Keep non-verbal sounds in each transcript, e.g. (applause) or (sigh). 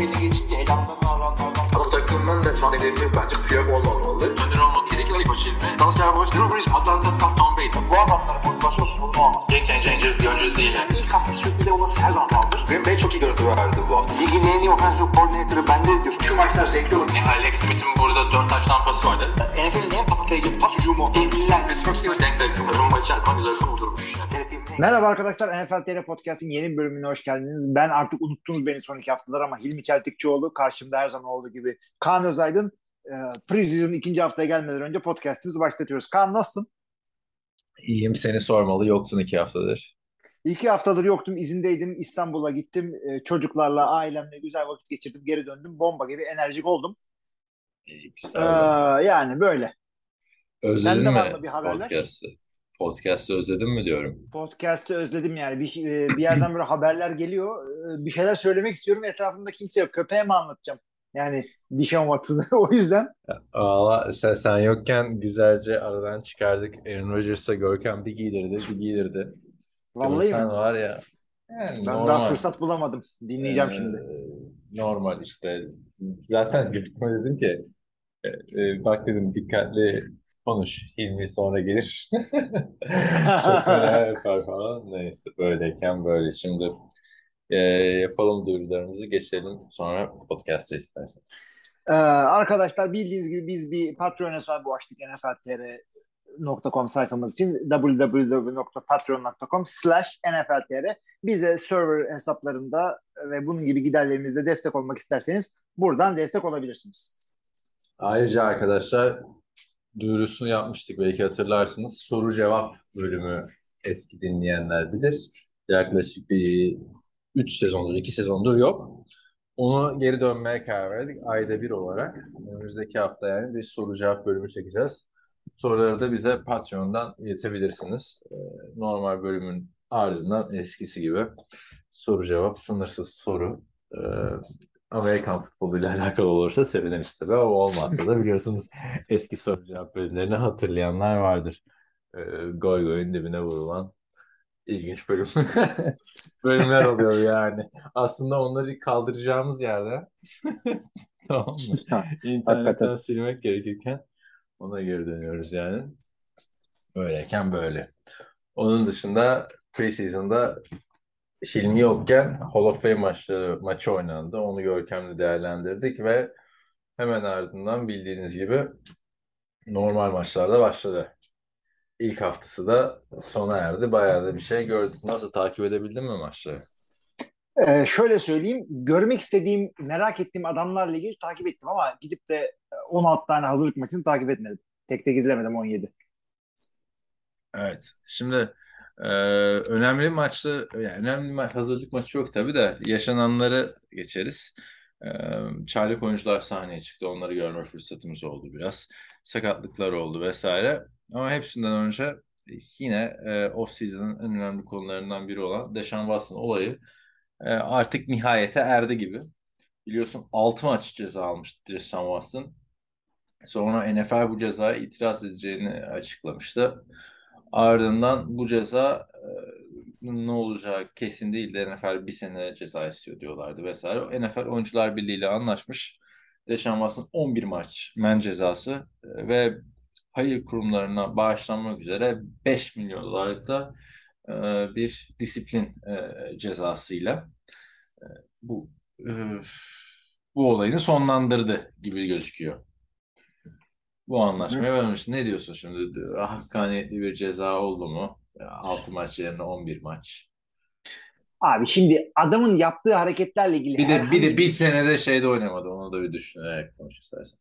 belli geçince elamdan adamlardan Ama takımın da şu an hedefi bence Piyok olmamalı. Önder ilk başı ilmi. Dallas Cowboys, Drew Brees, Atlanta, Tom, Tom Brady. bu adamların motivasyonsuz bunu olmaz. Game changer bir oyuncu değil yani. İlk hafta sürpriz olması her zaman kaldır. Green Bay çok iyi görüntü verdi bu hafta. Ligin en iyi offensive coordinator'ı bende diyor. Şu maçlar zevkli olur. Yani Alex Smith'in burada 4 taş tampası vardı. NFL'in en patlayıcı pas hücumu. Devliler. Pittsburgh Steelers denk denk. Rumba içerisinde güzel kurdurmuş. Yani. Merhaba arkadaşlar NFL TR Podcast'in yeni bölümüne hoş geldiniz. Ben artık unuttunuz beni son iki haftalar ama Hilmi Çeltikçioğlu karşımda her zaman olduğu gibi. Kaan Özaydın e, Preseason ikinci haftaya gelmeden önce podcast'imizi başlatıyoruz. Kaan nasılsın? İyiyim seni sormalı yoktun iki haftadır. İki haftadır yoktum izindeydim İstanbul'a gittim E, çocuklarla ailemle güzel vakit geçirdim geri döndüm bomba gibi enerjik oldum. İyi, güzel. yani böyle. Özledin sende mi var mı bir haberler? podcast'ı? Podcast'ı özledin mi diyorum. Podcast'ı özledim yani bir, e, bir yerden böyle haberler geliyor E, bir şeyler söylemek istiyorum etrafımda kimse yok köpeğe mi anlatacağım? Yani Dişan Watson'ı (laughs) o yüzden Valla sen, sen yokken güzelce aradan çıkardık. Aaron Rodgers'a Görkem bir giydirdi bir giydirdi. vallahi Sen mi? var ya. Yani Ben normal. daha fırsat bulamadım. Dinleyeceğim Ee, şimdi. Normal işte. Zaten Görkem'e dedim ki e, e, bak dedim dikkatli konuş. Hilmi sonra gelir. (laughs) Çok fena yapar falan. Neyse böyleyken böyle. Şimdi e, yapalım duyurularımızı geçelim sonra podcast'ta istersen. Ee, arkadaşlar bildiğiniz gibi biz bir Patreon hesabı açtık nfltr.com sayfamız için www.patreon.com slash nfltr bize server hesaplarında ve bunun gibi giderlerimizde destek olmak isterseniz buradan destek olabilirsiniz. Ayrıca arkadaşlar duyurusunu yapmıştık belki hatırlarsınız. Soru cevap bölümü eski dinleyenler bilir. Yaklaşık bir 3 sezondur, 2 sezondur yok. Onu geri dönmeye karar verdik. Ayda bir olarak. Önümüzdeki hafta yani bir soru cevap bölümü çekeceğiz. Soruları da bize Patreon'dan iletebilirsiniz. Ee, Normal bölümün ardından eskisi gibi soru cevap, sınırsız soru. Amerikan futboluyla (laughs) alakalı olursa seviniriz tabii ama olmazsa da biliyorsunuz (laughs) eski soru cevap bölümlerini hatırlayanlar vardır. Ee, goy goyun dibine vurulan ilginç bölüm. (laughs) bölümler oluyor yani. Aslında onları kaldıracağımız yerde tamam mı? İnternetten hakikaten. silmek gerekirken ona geri dönüyoruz yani. Böyleyken böyle. Onun dışında preseason'da Hilmi yokken Hall of Fame maçları, maçı oynandı. Onu Görkem'le değerlendirdik ve hemen ardından bildiğiniz gibi normal maçlarda başladı. İlk haftası da sona erdi. Bayağı da bir şey gördük. Nasıl takip edebildin mi maçları? Ee, şöyle söyleyeyim görmek istediğim merak ettiğim adamlarla ilgili takip ettim ama gidip de e, 16 tane hazırlık maçını takip etmedim. Tek tek izlemedim 17. Evet. Şimdi e, önemli maçlı, yani önemli ma- hazırlık maçı yok tabii de yaşananları geçeriz. E, çaylak oyuncular sahneye çıktı. Onları görme fırsatımız oldu biraz. Sakatlıklar oldu vesaire. Ama hepsinden önce yine e, off-season'ın en önemli konularından biri olan Deshaun Watson olayı e, artık nihayete erdi gibi. Biliyorsun 6 maç ceza almıştı Deshaun Watson. Sonra NFL bu cezaya itiraz edeceğini açıklamıştı. Ardından bu ceza ne olacağı kesin değil de NFL bir sene ceza istiyor diyorlardı vesaire. NFL Oyuncular Birliği ile anlaşmış. Watson 11 maç men cezası ve hayır kurumlarına bağışlanmak üzere 5 milyon dolarlık da bir disiplin cezasıyla bu bu olayını sonlandırdı gibi gözüküyor. Bu anlaşmaya varmış. Ne diyorsun şimdi? Hakkaniyetli bir ceza oldu mu? 6 maç yerine 11 maç. Abi şimdi adamın yaptığı hareketlerle ilgili Bir de bir de bir senede şeyde oynamadı. Onu da bir düşünerek konuş istersen.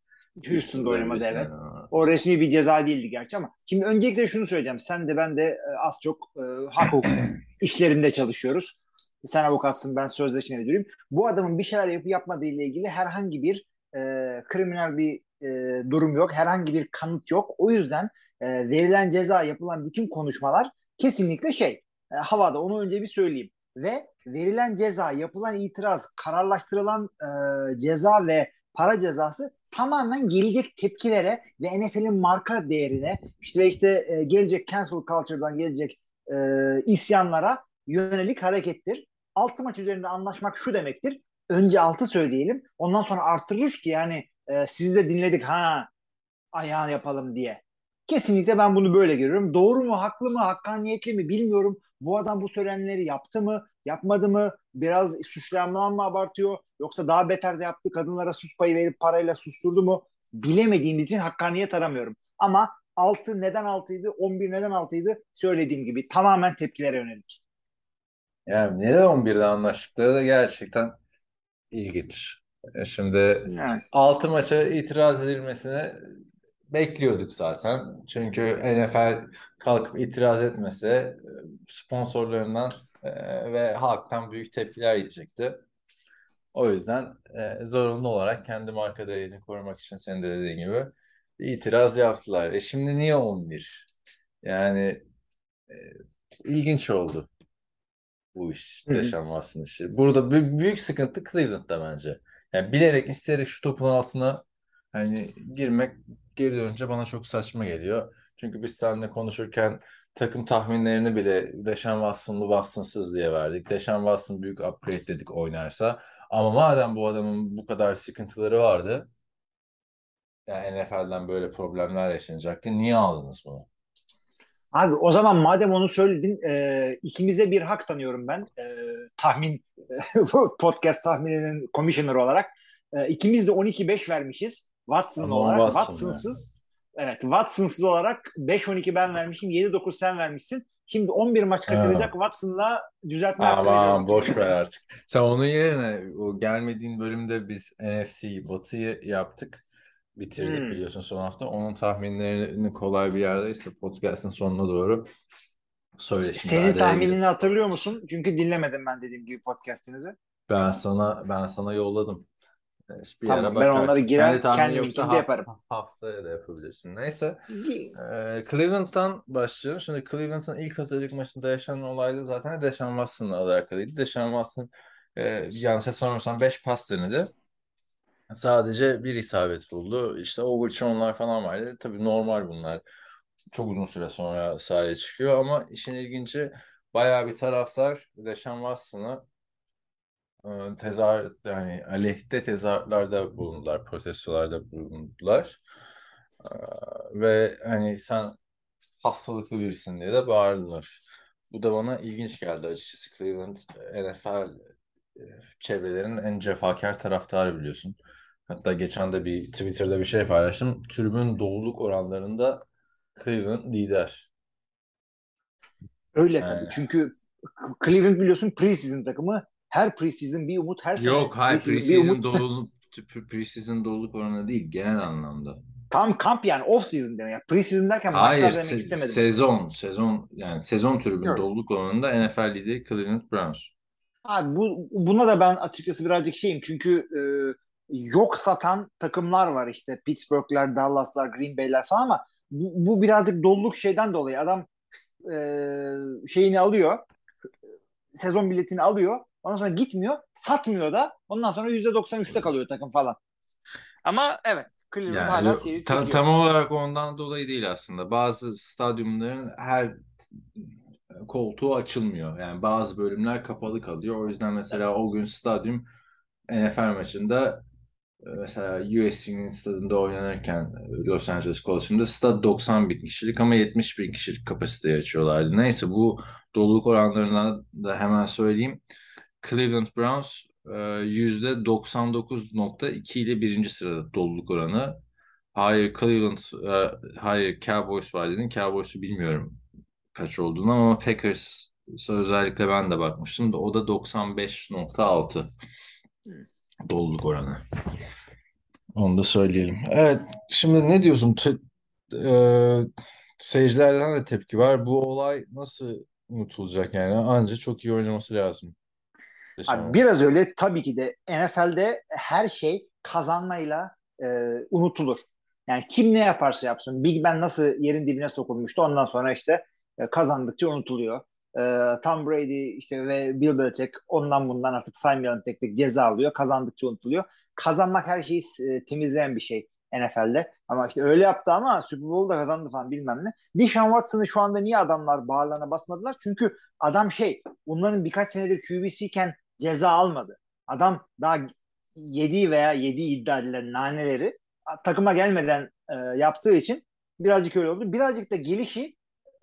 Houston'da oynamadı evet. sene. O resmi bir ceza değildi gerçi ama şimdi öncelikle şunu söyleyeceğim. Sen de ben de e, az çok e, hak (clears throat) işlerinde çalışıyoruz. Sen avukatsın ben sözleşme müdürüyüm. Bu adamın bir şeyler yapıp yapmadığı ile ilgili herhangi bir e, kriminal bir e, durum yok. Herhangi bir kanıt yok. O yüzden e, verilen ceza yapılan bütün konuşmalar kesinlikle şey e, havada onu önce bir söyleyeyim. Ve verilen ceza, yapılan itiraz, kararlaştırılan e, ceza ve para cezası tamamen gelecek tepkilere ve NFL'in marka değerine işte işte e, gelecek cancel culture'dan gelecek e, isyanlara yönelik harekettir. Altı maç üzerinde anlaşmak şu demektir. önce 6 söyleyelim. Ondan sonra arttırırız ki yani e, sizi de dinledik ha ayağını yapalım diye. Kesinlikle ben bunu böyle görüyorum. Doğru mu, haklı mı, hakkaniyetli mi bilmiyorum. Bu adam bu söylenenleri yaptı mı, yapmadı mı? Biraz suçlayanlar mı abartıyor? Yoksa daha beter de yaptı, kadınlara sus payı verip parayla susturdu mu? Bilemediğimiz için hakkaniyet aramıyorum. Ama 6 neden 6'ydı, 11 neden 6'ydı söylediğim gibi tamamen tepkilere yönelik. Yani neden 11'de anlaştıkları da gerçekten ilginç. E Şimdi Yani. 6 maça itiraz edilmesini bekliyorduk zaten. Çünkü NFL kalkıp itiraz etmese e, sponsorlarından e, ve halktan büyük tepkiler yiyecekti. O yüzden zorunlu olarak kendi marka değerini korumak için senin de dediğin gibi itiraz yaptılar. E şimdi niye 11? Yani e, ilginç oldu bu iş, Watson işi. Burada bü- büyük sıkıntı Cleveland'da bence. Yani bilerek isteyerek şu topun altına hani girmek geri dönünce bana çok saçma geliyor. Çünkü biz seninle konuşurken takım tahminlerini bile Deshaun Watson'lı Watson'sız diye verdik. Deshaun Watson büyük upgrade dedik oynarsa. Ama madem bu adamın bu kadar sıkıntıları vardı yani NFL'den böyle problemler yaşanacaktı. Niye aldınız bunu? Abi o zaman madem onu söyledin e, ikimize bir hak tanıyorum ben e, tahmin (laughs) podcast tahmininin commissioner olarak. E, ikimiz de 12-5 vermişiz Watson Ama olarak. Watson Watson'sız evet Watson'sız olarak 5-12 ben vermişim 7-9 sen vermişsin. Şimdi 11 maç kaçıracak Watson'la düzeltme hakkı veriyorum. Aman boş ver artık. Sen onun yerine o gelmediğin bölümde biz NFC Batı'yı yaptık. Bitirdik Hmm. biliyorsun son hafta. Onun tahminlerini kolay bir yerdeyse podcast'ın sonuna doğru söyle şimdi Senin tahminini girip. hatırlıyor musun? Çünkü dinlemedim ben dediğim gibi podcast'inizi. Ben sana ben sana yolladım. Bir Tamam, ben onları girer, Kendi tahmini kendim yoksa içinde yaparım. haftaya da yapabilirsin. Neyse. Ee, Cleveland'dan başlayalım. Şimdi Cleveland'ın ilk hazırlık maçında yaşanan olayda zaten Deshaun Watson'la alakalıydı. Deshaun Watson e, yanlış hatırlamıyorsam 5 pas denedi. Sadece bir isabet buldu. İşte overthrown'lar falan vardı. Tabii normal bunlar. Çok uzun süre sonra sahaya çıkıyor ama işin ilginci bayağı bir taraftar Deshaun Watson'ı tezahür yani aleyhte tezahüratlarda bulundular, protestolarda bulundular. Ve hani sen hastalıklı birisin diye de bağırdılar. Bu da bana ilginç geldi açıkçası. Cleveland NFL çevrelerinin en cefakar taraftarı biliyorsun. Hatta geçen de bir Twitter'da bir şey paylaştım. Tribün doluluk oranlarında Cleveland lider. Öyle Yani. tabii. Çünkü Cleveland biliyorsun preseason takımı. Her preseason bir umut, her sene Yok hayır preseason preseason umut. doluluk preseason doluluk oranı değil genel anlamda. Tam kamp yani off season demek. Yani preseason derken Hayır maçlar demek se- istemedim. sezon sezon yani sezon tribün Yok. doluluk oranında NFL lideri Cleveland Browns. Abi bu buna da ben açıkçası birazcık şeyim. Çünkü e, yok satan takımlar var işte. Pittsburgh'ler, Dallas'lar, Green Bay'ler falan ama bu, bu birazcık doluluk şeyden dolayı. Adam e, şeyini alıyor. Sezon biletini alıyor. Ondan sonra gitmiyor. Satmıyor da. Ondan sonra %93'te kalıyor takım falan. Ama evet. Cleveland Yani hala seri ta- çekiyor. tam olarak ondan dolayı değil aslında. Bazı stadyumların her koltuğu açılmıyor. Yani bazı bölümler kapalı kalıyor. O yüzden mesela o gün stadyum NFL maçında mesela USC'nin stadında oynanırken e, Los Angeles Coliseum'da stad 90 bin kişilik ama 70 bin kişilik kapasiteye açıyorlardı. Neyse bu doluluk oranlarından da hemen söyleyeyim. Cleveland Browns e, %99.2 ile birinci sırada doluluk oranı. Hayır Cleveland, e, hayır Cowboys var dedin. Cowboys'u bilmiyorum kaç olduğunu ama Packers özellikle ben de bakmıştım o da 95.6 doluluk oranı. Onu da söyleyelim. Evet, şimdi ne diyorsun? Te- e, seyircilerden de tepki var. Bu olay nasıl unutulacak yani? Anca çok iyi oynaması lazım. Abi biraz öyle tabii ki de NFL'de her şey kazanmayla e, unutulur. Yani kim ne yaparsa yapsın. Big Ben nasıl yerin dibine sokulmuştu ondan sonra işte e, kazandıkça unutuluyor. E, Tom Brady işte ve Bill Belichick ondan bundan artık saymayalım tek tek ceza alıyor. Kazandıkça unutuluyor. Kazanmak her şeyi e, temizleyen bir şey NFL'de. Ama işte öyle yaptı ama Super Bowl'da kazandı falan bilmem ne. Deshaun Watson'ı şu anda niye adamlar bağlarına basmadılar? Çünkü adam şey bunların birkaç senedir QB'siyken ceza almadı. Adam daha yediği veya yediği iddia edilen naneleri takıma gelmeden e, yaptığı için birazcık öyle oldu. Birazcık da gelişi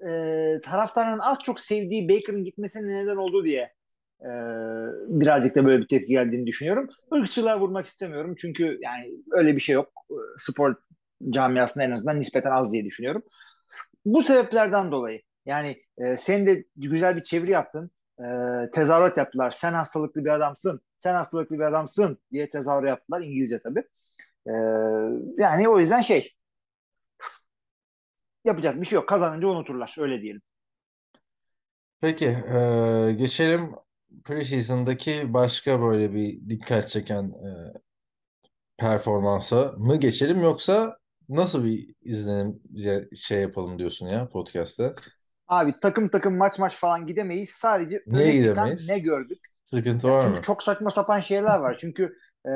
e, taraftarın az çok sevdiği Baker'ın gitmesine neden oldu diye e, birazcık da böyle bir tepki geldiğini düşünüyorum. Irkçılığa vurmak istemiyorum çünkü yani öyle bir şey yok. E, spor camiasında en azından nispeten az diye düşünüyorum. Bu sebeplerden dolayı yani e, sen de güzel bir çeviri yaptın. E, tezahürat yaptılar. Sen hastalıklı bir adamsın. Sen hastalıklı bir adamsın diye tezahürat yaptılar. İngilizce tabii. E, yani o yüzden şey yapacak bir şey yok. Kazanınca unuturlar. Öyle diyelim. Peki, e, geçelim preseason'daki başka böyle bir dikkat çeken e, performansa mı geçelim yoksa nasıl bir izlenim şey yapalım diyorsun ya podcast'ta? Abi takım takım maç maç falan gidemeyiz. Sadece Niye öne çıkan gidemeyiz? ne gördük? Sıkıntı Ya var çünkü mı? çok saçma sapan şeyler var. Çünkü e,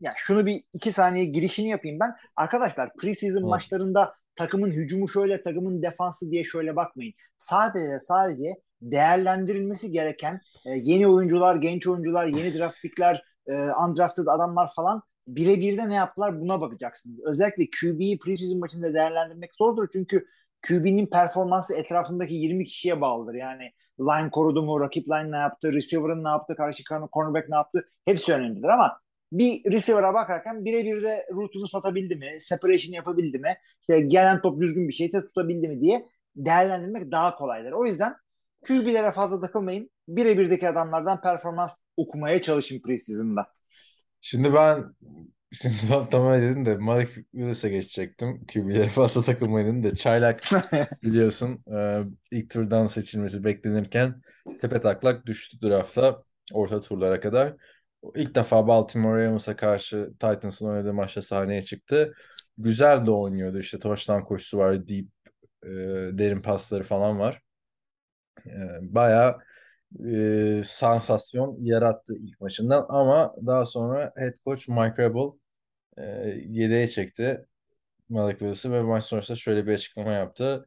ya şunu bir iki saniye girişini yapayım ben. Arkadaşlar preseason Hı. maçlarında takımın hücumu şöyle, takımın defansı diye şöyle bakmayın. Sadece sadece değerlendirilmesi gereken e, yeni oyuncular, genç oyuncular, yeni draft pickler, e, undrafted adamlar falan birebir de ne yaptılar buna bakacaksınız. Özellikle QB'yi preseason maçında değerlendirmek zordur. Çünkü QB'nin performansı etrafındaki 20 kişiye bağlıdır. Yani line korudu mu, rakip line ne yaptı, receiver'ın ne yaptı, karşı cornerback ne yaptı hepsi önemlidir ama bir receiver'a bakarken birebir de route'unu satabildi mi, separation yapabildi mi, işte gelen top düzgün bir şeyse tutabildi mi diye değerlendirmek daha kolaydır. O yüzden QB'lere fazla takılmayın. Birebirdeki adamlardan performans okumaya çalışın preseason'da. Şimdi ben şimdi tam tamam dedin de Malik Willis'e geçecektim. QB'lere fazla takılmayın dedim de çaylak (laughs) biliyorsun e, ilk turdan seçilmesi beklenirken tepe taklak düştü drafta orta turlara kadar. İlk defa Baltimore Ravens'a karşı Titans'ın oynadığı maçta sahneye çıktı. Güzel de oynuyordu. İşte touchdown koşusu var, deep e, derin pasları falan var. E, bayağı e, sansasyon yarattı ilk maçından ama daha sonra head coach Mike Rabel e, yedeğe çekti Malik Willis'i ve maç sonrasında şöyle bir açıklama yaptı.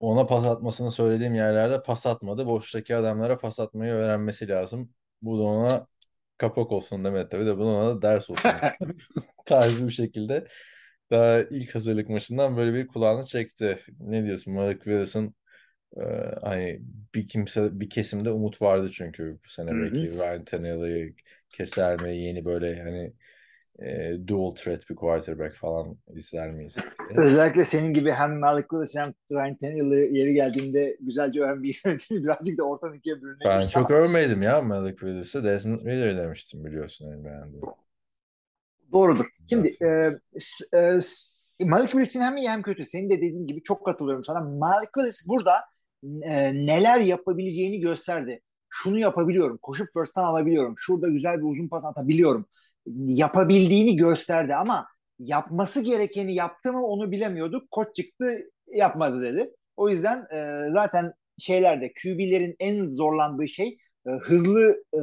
Ona pas atmasını söylediğim yerlerde pas atmadı. Boştaki adamlara pas atmayı öğrenmesi lazım. Bu da ona kapak olsun demedi tabii de bu da ders olsun (laughs) (laughs) tarzı bir şekilde daha ilk hazırlık maçından böyle bir kulağını çekti. Ne diyorsun Malik Willis'in e, hani bir kimse bir kesimde umut vardı çünkü bu sene Hı hı. belki Ryan Tannehill'i keser mi yeni böyle hani e, dual threat bir quarterback falan izler miyiz diye. Özellikle senin gibi hem Malik Willis hem Ryan Tannehill'ı yeri geldiğinde güzelce öven bir için birazcık da ortadan ikiye Ben bölünebiliriz çok ama övmedim ya Malik Willis'i. Desmond Ridder demiştim biliyorsun en beğendiğim. doğrudur. Şimdi e, e, s- Malik Willis'in hem iyi hem kötü. Senin de dediğin gibi çok katılıyorum sana. Malik Willis burada e, neler yapabileceğini gösterdi. Şunu yapabiliyorum. Koşup first'tan alabiliyorum. Şurada güzel bir uzun pas atabiliyorum. Yapabildiğini gösterdi ama yapması gerekeni yaptı mı onu bilemiyorduk. Koç çıktı yapmadı dedi. O yüzden e, zaten şeylerde QB'lerin en zorlandığı şey e, hızlı e,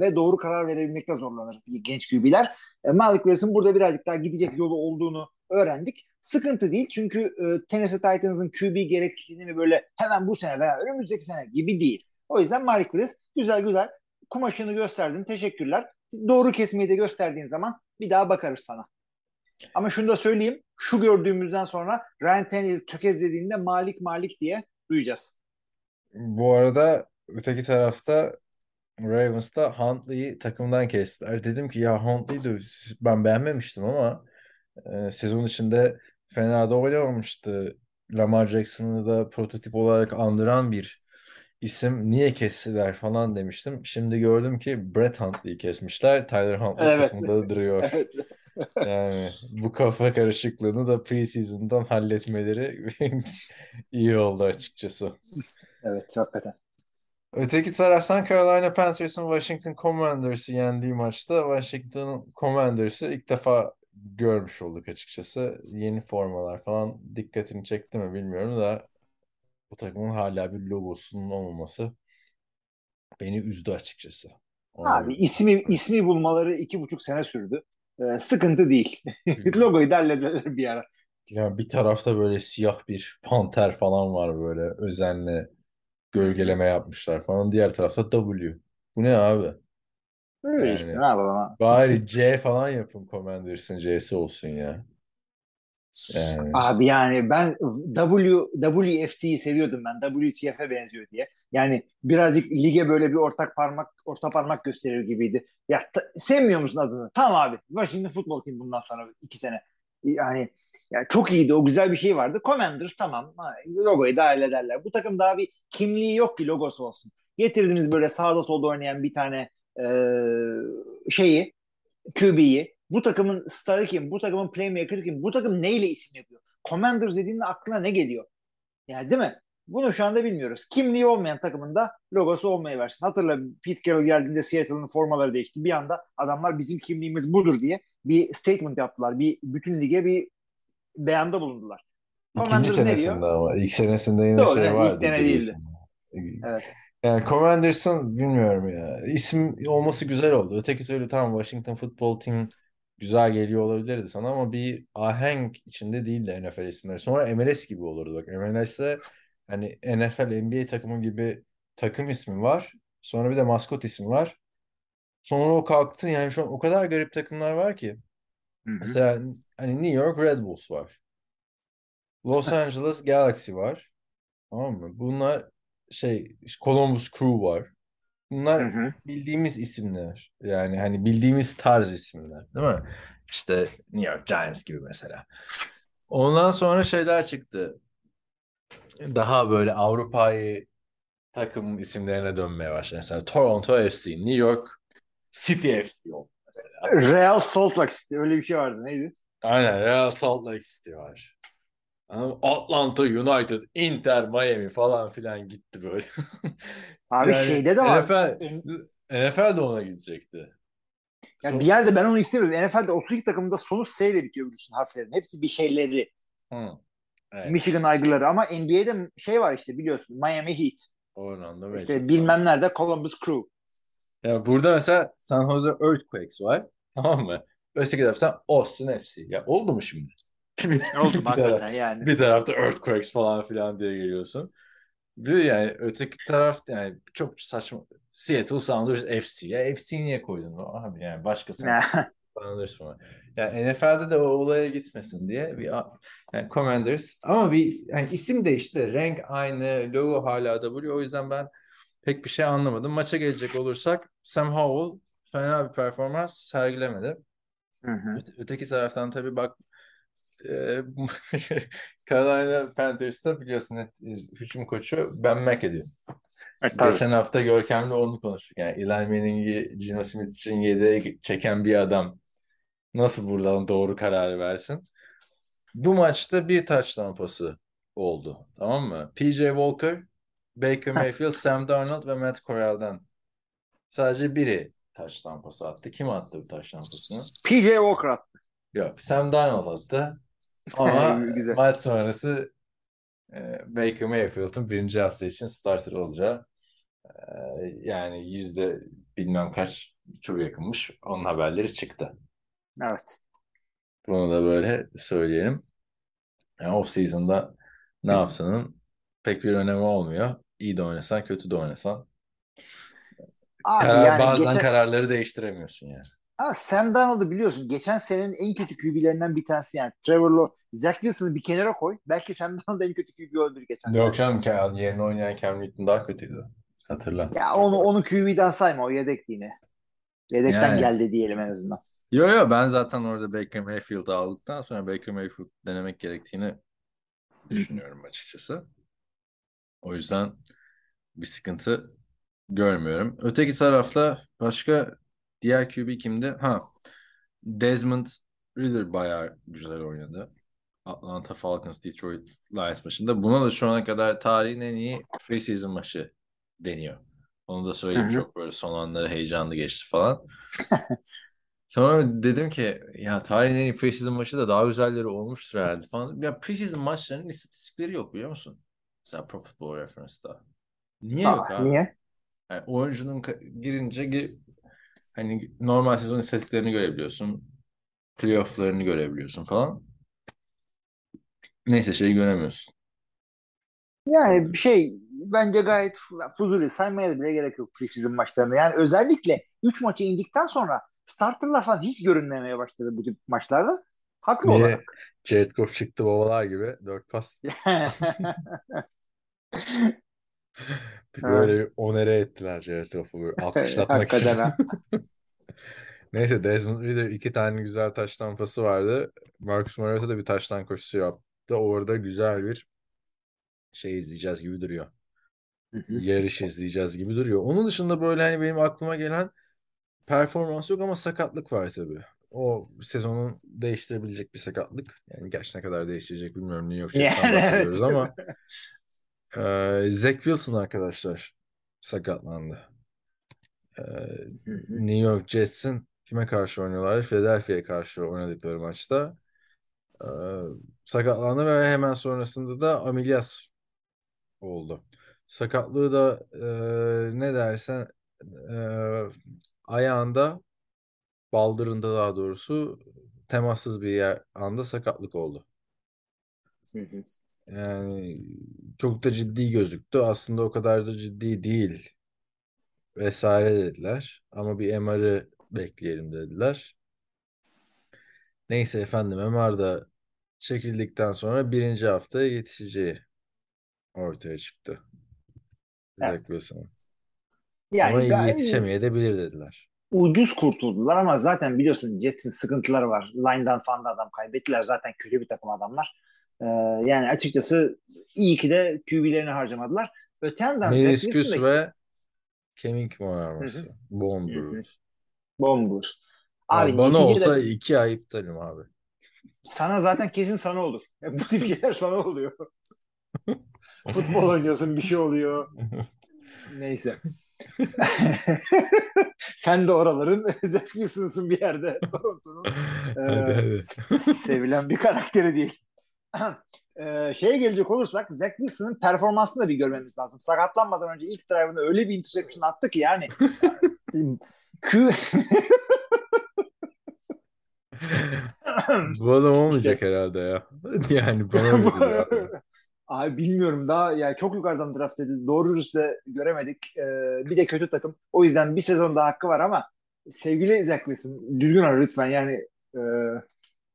ve doğru karar verebilmekte zorlanır genç QB'ler. E, Malik Willis'in burada birazcık daha gidecek yolu olduğunu öğrendik. Sıkıntı değil çünkü e, Tennessee Titans'ın QB gereksinimi böyle hemen bu sene veya önümüzdeki sene gibi değil. O yüzden Malik Willis güzel güzel kumaşını gösterdin. Teşekkürler. Doğru kesmeyi de gösterdiğin zaman bir daha bakarız sana. Ama şunu da söyleyeyim. Şu gördüğümüzden sonra Ryan Tannehill tökezlediğinde Malik Malik diye duyacağız. Bu arada öteki tarafta Ravens'ta Huntley'i takımdan kestiler. Dedim ki ya Huntley'i de ben beğenmemiştim ama e, sezon içinde fena da oynamamıştı. Lamar Jackson'ı da prototip olarak andıran bir isim. Niye kestiler falan demiştim. Şimdi gördüm ki Brett Huntley'i kesmişler. Tyler Huntley Evet. takımda duruyor. (laughs) Evet. Yani bu kafa karışıklığını da preseason'dan halletmeleri (laughs) iyi oldu açıkçası. Evet hakikaten. Öteki taraftan Carolina Panthers'ın Washington Commanders'ı yendiği maçta Washington Commanders'ı ilk defa görmüş olduk açıkçası. Yeni formalar falan dikkatini çekti mi bilmiyorum da bu takımın hala bir logosunun olmaması beni üzdü açıkçası. Onu Abi ismi ismi bulmaları iki buçuk sene sürdü. Ee, sıkıntı değil. (laughs) Logoyu da bir ara. Yani bir tarafta böyle siyah bir panter falan var böyle özenle gölgeleme yapmışlar falan. Diğer tarafta W. Bu ne abi? Öyle Yani. işte ne yapalım ha. Bari C falan yapın Commanders'ın C'si olsun ya. Yani. Abi yani ben W WFT'yi seviyordum ben. WTF'e benziyor diye. Yani birazcık lige böyle bir ortak parmak orta parmak gösterir gibiydi. Ya ta- sevmiyor musun adını? Tamam abi. Washington Football Team bundan sonra iki sene. Yani ya çok iyiydi. O güzel bir şey vardı. Commanders tamam. Ha, logoyu dahil ederler. Bu takım daha bir kimliği yok ki logosu olsun. Getirdiniz böyle sağda solda oynayan bir tane e, şeyi QB'yi. Bu takımın starı kim? Bu takımın playmaker kim? Bu takım neyle isim yapıyor? Commanders dediğinde aklına ne geliyor? Yani değil mi? Bunu şu anda bilmiyoruz. Kimliği olmayan takımın da logosu olmayı versin. Hatırla Pete Carroll geldiğinde Seattle'ın formaları değişti. Bir anda adamlar bizim kimliğimiz budur diye bir statement yaptılar. Bir bütün lige bir beyanda bulundular. İkinci Commanders ne diyor? senesinde ama ilk senesinde yine Doğru, şey ilk vardı. dene biliyorsun. Evet. Yani Commanders'ın bilmiyorum ya. İsim olması güzel oldu. Öteki türlü tamam Washington Football Team güzel geliyor olabilirdi sana ama bir ahenk içinde değildi NFL isimleri. Sonra MLS gibi olurdu bak. MLS'te hani NFL, NBA takımı gibi takım ismi var. Sonra bir de maskot ismi var. Sonra o kalktı yani şu an o kadar garip takımlar var ki. Hı hı. Mesela hani New York Red Bulls var. Los Angeles Galaxy var. Tamam mı? Bunlar şey Columbus Crew var. Bunlar Hı hı. bildiğimiz isimler. Yani hani bildiğimiz tarz isimler, değil mi? İşte New York Giants gibi mesela. Ondan sonra şeyler çıktı. Daha böyle Avrupa'yı takım isimlerine dönmeye başladı. Mesela Toronto FC, New York City FC oldu mesela. Real Salt Lake City öyle bir şey vardı. Neydi? Aynen Real Salt Lake City var. Atlanta United, Inter Miami falan filan gitti böyle. (laughs) Abi Yani şeyde de var. NFL, NFL de ona gidecekti. Yani Son- bir yerde ben onu istemiyorum. NFL'de 32 takımda sonu S ile bitiyor bütün harflerin. Hepsi bir şeyleri. Hı. Evet. Michigan Aygırları ama NBA'de şey var işte biliyorsun. Miami Heat. Orlando İşte Magic bilmem nerede Columbus Crew. Ya burada mesela San Jose Earthquakes var. Tamam mı? Öteki taraftan Austin FC. Ya oldu mu şimdi? Oldu hakikaten yani. Bir tarafta Earthquakes falan filan diye geliyorsun. Bir yani öteki taraf yani çok saçma. Seattle Sounders FC. Ya FC niye koydun? Abi yani başka Sounders mı? Yani NFL'de de o olaya gitmesin diye bir yani Commanders ama bir yani isim değişti. Renk aynı, logo hala W. O yüzden ben pek bir şey anlamadım. Maça gelecek olursak Sam Howell fena bir performans sergilemedi. Hı hı. Öte- Öteki taraftan tabii bak e, (laughs) Carolina Panthers'ta biliyorsun hücum koçu Ben McAdoo. Tabii. Geçen hafta Görkem'le onu konuştuk. Yani Eli Manning'i Gino Smith için yedeğe çeken bir adam nasıl buradan doğru kararı versin? Bu maçta bir touchdown pası oldu. Tamam mı? PJ Walker, Baker Mayfield, Sam Darnold ve Matt Corral'dan sadece biri touchdown pası attı. Kim attı bu touchdown pasını? PJ Walker attı. Yok, Sam Darnold attı. Ama (laughs) Güzel. maç sonrası e, Baker Mayfield'ın birinci hafta için starter olacağı e, yani yüzde bilmem kaç çok yakınmış. Onun haberleri çıktı. Evet. Bunu da böyle söyleyelim. Yani off season'da ne yapsanın pek bir önemi olmuyor. İyi de oynasan, kötü de oynasan. Abi Karar, yani bazen geçen, kararları değiştiremiyorsun yani. Ha, Sam Darnold'u biliyorsun. Geçen senenin en kötü QB'lerinden bir tanesi yani. Trevor Lawrence. Zach Wilson'ı bir kenara koy. Belki Sam Darnold en kötü QB olabilir geçen sene. Yok canım yerine oynayan Cam Newton daha kötüydü. Hatırla. Ya onu onu QB'den sayma. O yedek yine. Yedekten Yani. geldi diyelim en azından. Yo yo ben zaten orada Baker Mayfield'ı aldıktan sonra Baker Mayfield denemek gerektiğini düşünüyorum açıkçası. O yüzden bir sıkıntı görmüyorum. Öteki tarafta başka diğer QB kimdi? Ha Desmond Ridder bayağı güzel oynadı. Atlanta Falcons Detroit Lions maçında. Buna da şu ana kadar tarihin en iyi preseason maçı deniyor. Onu da söyleyeyim çok böyle son anları heyecanlı geçti falan. (laughs) Sonra dedim ki ya tarihin en iyi preseason maçı da daha güzelleri olmuştur herhalde falan. Ya preseason maçlarının istatistikleri yok biliyor musun? Mesela Pro Football Reference'da. Niye yok Aa, abi? niye? Yani oyuncunun girince gir- hani normal sezon istatistiklerini görebiliyorsun. Playoff'larını görebiliyorsun falan. Neyse şeyi göremiyorsun. Yani bir şey bence gayet fu- fuzuli. Saymaya da bile gerek yok preseason maçlarında. Yani özellikle 3 maça indikten sonra starterlar falan hiç görünmemeye başladı bu tip maçlarda. Haklı Niye? olarak. Jared Goff çıktı babalar gibi. Dört pas. (laughs) (laughs) Böyle bir onere ettiler Jared Goff'u böyle (laughs) alkışlatmak için. Hakikaten ha. (laughs) Neyse Desmond Ridder iki tane güzel taş tampası vardı. Marcus Mariota da bir taştan koşusu yaptı. Orada güzel bir şey izleyeceğiz gibi duruyor. Yarış izleyeceğiz gibi duruyor. Onun dışında böyle hani benim aklıma gelen performans yok ama sakatlık var tabii. O sezonun değiştirebilecek bir sakatlık. Yani gerçi ne kadar değiştirecek bilmiyorum. New York Jets'ten Yani bahsediyoruz ama eee Zach Wilson arkadaşlar sakatlandı. Eee, New York Jets'in kime karşı oynuyorlar? Philadelphia'ya karşı oynadıkları maçta eee, sakatlandı ve hemen sonrasında da ameliyat oldu. Sakatlığı da eee, ne dersen eee, ayağında baldırında daha doğrusu temassız bir yer anda sakatlık oldu. Yani çok da ciddi gözüktü. Aslında o kadar da ciddi değil vesaire dediler. Ama bir MR'ı bekleyelim dediler. Neyse efendim MR'da çekildikten sonra birinci haftaya yetişeceği ortaya çıktı. Evet. Wilson'ın. Yani Ama gayet yetişemeyebilir dediler. ucuz kurtuldular ama zaten biliyorsun Jets'in sıkıntıları var. Line'dan falan da adam kaybettiler. Zaten kötü bir takım adamlar. Ee, yani açıkçası iyi ki de QB'lerini harcamadılar. Öte yandan Menisküs ve kemik morarması. Bruise. bomboş. Abi Abi bana olsa iki ay iptalim abi. sana zaten kesin sana olur. Ya (laughs) bu tip şeyler sana oluyor. (laughs) Futbol oynuyorsun bir şey oluyor. (laughs) Neyse. Sen de oraların Wilson'sın bir yerde. Toronto'nun Hadi e, hadi. sevilen bir karakteri değil. (clears throat) Ee, şeye gelecek olursak Zach Wilson'ın performansını da bir görmemiz lazım. Sakatlanmadan önce ilk drive'ında öyle bir interception attı ki yani (laughs) Q Bu adam (laughs) olmayacak herhalde ya. (laughs) Yani bana öyle. Abi bilmiyorum daha yani çok yukarıdan draft edildi. Doğru dürüstle göremedik. Ee, bir de kötü takım. O yüzden bir sezon daha hakkı var ama sevgili Zach Wilson düzgün ol lütfen yani e,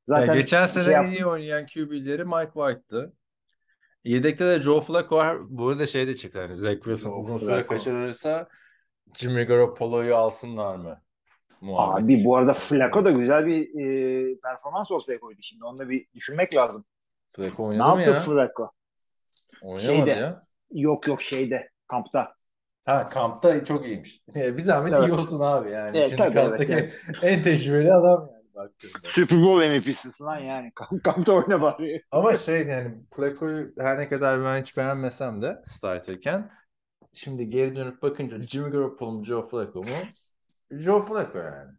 zaten Ya geçen şey sene en yaptın. iyi oynayan QB'leri Mike White'tı. Yedekte de Joe Flacco var. Bu arada şey de çıktı. Hani Zach Wilson uzun süre kaçırırsa Jimmy Garoppolo'yu alsınlar mı? Muhabbeti Abi bu arada. Flacco da güzel bir e, performans ortaya koydu şimdi. Onu da bir düşünmek lazım. Flacco Ne oynadı mı yaptı ya? Flacco? Oynamadı Şeyde. ya. Yok yok şeyde kampta. Ha kampta çok iyiymiş. (laughs) Bir zahmet Evet. iyi olsun abi yani. Evet, Şimdi tabii, evet, kamptaki evet. (laughs) en tecrübeli adam yani. Super Bowl MVP'sin lan yani. Kamp, kampta oyna bari. Ama şey yani Flacco'yu her ne kadar ben hiç beğenmesem de starterken şimdi geri dönüp bakınca Jimmy Garoppolo mu Joe Flacco mu? Joe Flacco yani.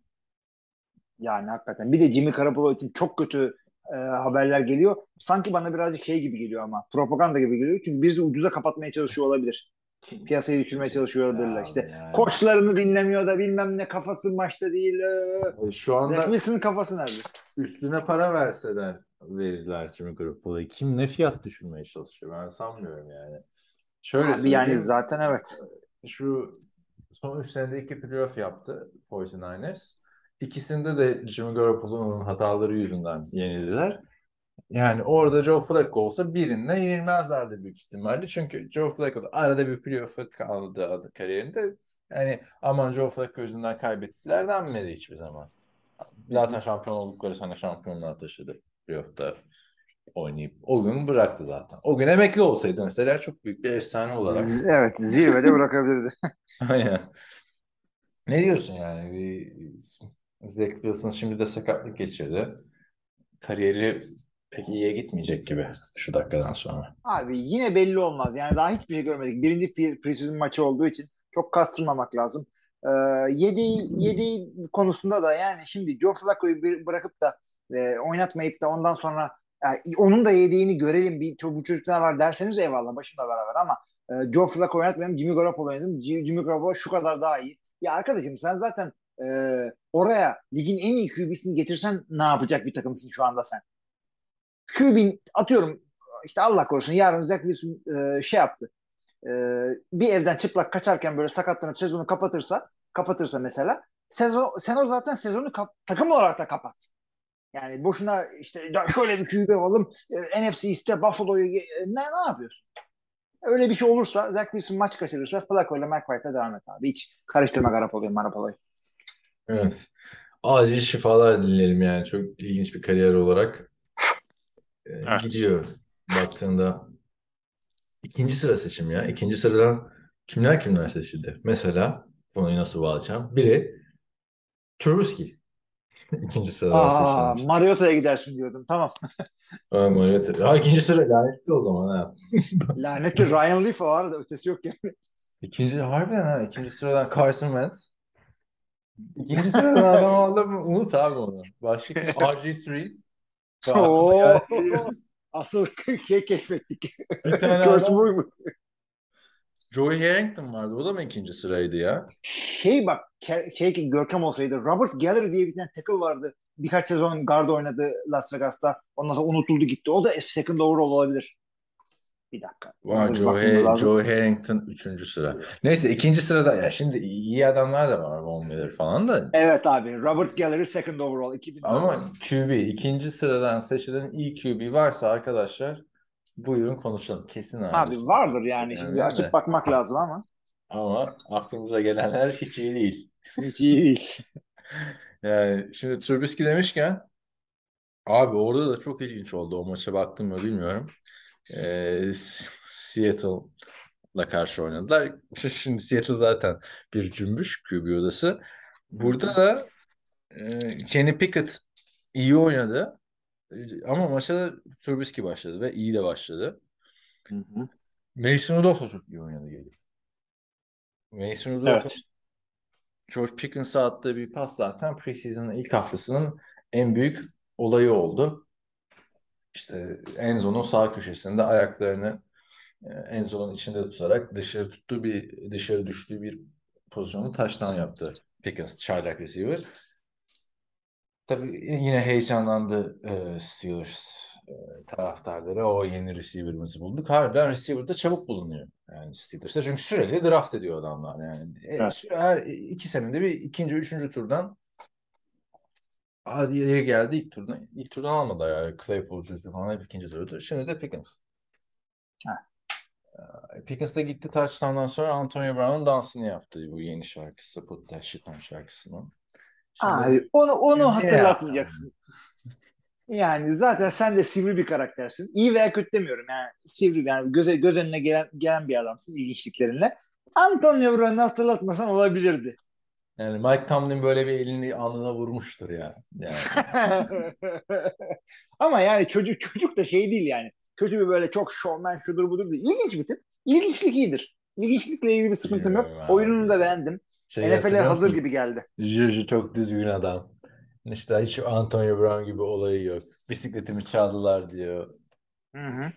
Yani hakikaten. Bir de Jimmy Garoppolo için çok kötü e, haberler geliyor. Sanki bana birazcık şey gibi geliyor ama. Propaganda gibi geliyor. Çünkü bizi ucuza kapatmaya çalışıyor olabilir. Piyasayı düşürmeye çalışıyor. Ya İşte yani. koçlarını dinlemiyor da bilmem ne kafası maçta değil. E, Şu Zach anda Wilson'ın kafası nerede? üstüne para verseler verirler Jimmy Garoppolo'ya. Kim ne fiyat düşürmeye çalışıyor? Ben sanmıyorum yani. Şöyle Abi yani zaten evet. Şu son 3 senede iki playoff yaptı 49ers. İkisinde de Jimmy Garoppolo'nun hataları yüzünden yenildiler. Yani orada Joe Flacco olsa birinde yenilmezlerdi büyük ihtimalle. Çünkü Joe Flacco da arada bir playoff'a kaldı kariyerinde. Yani aman Joe Flacco yüzünden kaybettiler denmedi hiçbir zaman. Zaten şampiyon oldukları sene şampiyonluğa taşıdı playoff'ta oynayıp. O gün bıraktı zaten. O gün emekli olsaydı mesela çok büyük bir efsane olarak. Evet zirvede (laughs) bırakabilirdi. Aynen. Ne diyorsun yani? Bir, Zach Wilson şimdi de sakatlık geçirdi. Kariyeri pek iyiye gitmeyecek gibi şu dakikadan sonra. Abi yine belli olmaz. Yani daha hiçbir şey görmedik. Birinci pre- preseason maçı olduğu için çok kastırmamak lazım. Ee, yedeği, yedeği konusunda da yani şimdi Joe Flacco'yu bırakıp da e, oynatmayıp da ondan sonra yani onun da yedeğini görelim bir ço- bu çocuklar var derseniz eyvallah başımla beraber ama e, Joe Flacco oynatmayalım Jimmy Garoppolo oynadım. Jimmy Garoppolo şu kadar daha iyi. Ya arkadaşım sen zaten e, oraya ligin en iyi QB'sini getirsen ne yapacak bir takımsın şu anda sen? QB'in atıyorum işte Allah korusun yarın Zach Wilson e, şey yaptı. e, bir evden çıplak kaçarken böyle sakatlanıp sezonu kapatırsa kapatırsa mesela sezon sen o zaten sezonu kap- takım olarak da kapat. Yani boşuna işte şöyle bir QB alalım e, NFC iste Buffalo'yu e, ne, ne yapıyorsun? Öyle bir şey olursa Zach Wilson maç kaçırırsa Flacco ile McVay'da devam et abi. Hiç karıştırma Garoppolo'yu Marapolo'yu. Evet. Acil şifalar dileyelim yani. Çok ilginç bir kariyer olarak Evet. gidiyor baktığında. İkinci sıra seçim ya. İkinci sıradan kimler kimler seçildi? Mesela konuyu nasıl bağlayacağım? Biri Trubisky. (laughs) İkinci sıradan Aa, seçilmiş. Mariota'ya gidersin diyordum. Tamam. (laughs) Aa, Mariota. Ha, ikinci sıra lanetli o zaman ha. (laughs) Lanetli Ryan Leaf var da ötesi yok yani. İkinci harbiden ha. İkinci sıradan Carson Wentz. İkinci sıradan adam aldı mı? Unut abi onu. Başka kim? RG3. Oo. yani- (laughs) Asıl şey keşfettik. Bir tane adam-. Joey Harrington vardı. O da mı ikinci sıraydı ya? Şey bak şey ki Görkem olsaydı Robert Geller diye bir tane tackle vardı. Birkaç sezon guard oynadı Las Vegas'ta. Ondan sonra unutuldu gitti. O da second overall olabilir. Bir dakika. Dur, Joe. Joe Harrington üçüncü sıra. Neyse ikinci sırada ya şimdi iyi adamlar da var Von Miller falan da Evet abi. Robert Geller'i second overall. 2000 ama QB ikinci sıradan seçilen iyi QB varsa arkadaşlar buyurun konuşalım. Kesin abi. Abi vardır yani. Yani Şimdi açıp bakmak lazım ama. Ama aklımıza gelenler hiç iyi değil. Hiç iyi değil. (laughs) Yani şimdi Trubisky demişken abi orada da çok ilginç oldu. O maça baktım mı bilmiyorum. Ee, Seattle'la karşı oynadılar. Şimdi Seattle zaten bir cümbüş QB odası. Burada da e, Kenny Pickett iyi oynadı. E, Ama maça da Trubisky başladı ve iyi de başladı. Mason Rudolph çok iyi oynadı geliyor. Mason Rudolph Evet. George Pickens'a attığı bir pas zaten preseason'ın ilk haftasının en büyük olayı oldu. İşte Enzo'nun sağ köşesinde ayaklarını e, Enzo'nun içinde tutarak dışarı tuttuğu bir dışarı düştüğü bir pozisyonu taştan yaptı Pickens çaylak receiver. Tabii yine heyecanlandı e, Steelers e, taraftarları. O yeni receiver'ımızı bulduk. Harbiden receiver de çabuk bulunuyor. Yani Steelers'ta. Çünkü sürekli draft ediyor adamlar. Yani E, Evet. her iki senede bir ikinci, üçüncü turdan yeri geldi ilk turdan. İlk turdan almadı ya. Claypool, Juju falan hep ikinci turdu. Şimdi de Pickens. Ee, Pickens de gitti touchdown'dan sonra Antonio Brown'un dansını yaptı bu yeni şarkısı. Put That Shit On şarkısının. Şimdi- Abi onu onu hatırlatmayacaksın. Yani zaten sen de sivri bir karaktersin. İyi veya kötü demiyorum yani. Sivri yani göze, göz önüne gelen, gelen bir adamsın ilginçliklerinle. Antonio Brown'u hatırlatmasan olabilirdi. Yani Mike Tomlin böyle bir elini alnına vurmuştur ya. Yani. (laughs) Ama yani çocuk çocuk da şey değil yani. Kötü bir böyle çok showman şudur budur değil. İlginç bir tip. İlginçlik iyidir. İlginçlikle ilgili bir sıkıntım yok. Oyununu da beğendim. Şey NFL'e hazır musun? gibi geldi. Juju çok düzgün adam. İşte hiç Antonio Brown gibi olayı yok. Bisikletimi çaldılar diyor. Hı hı.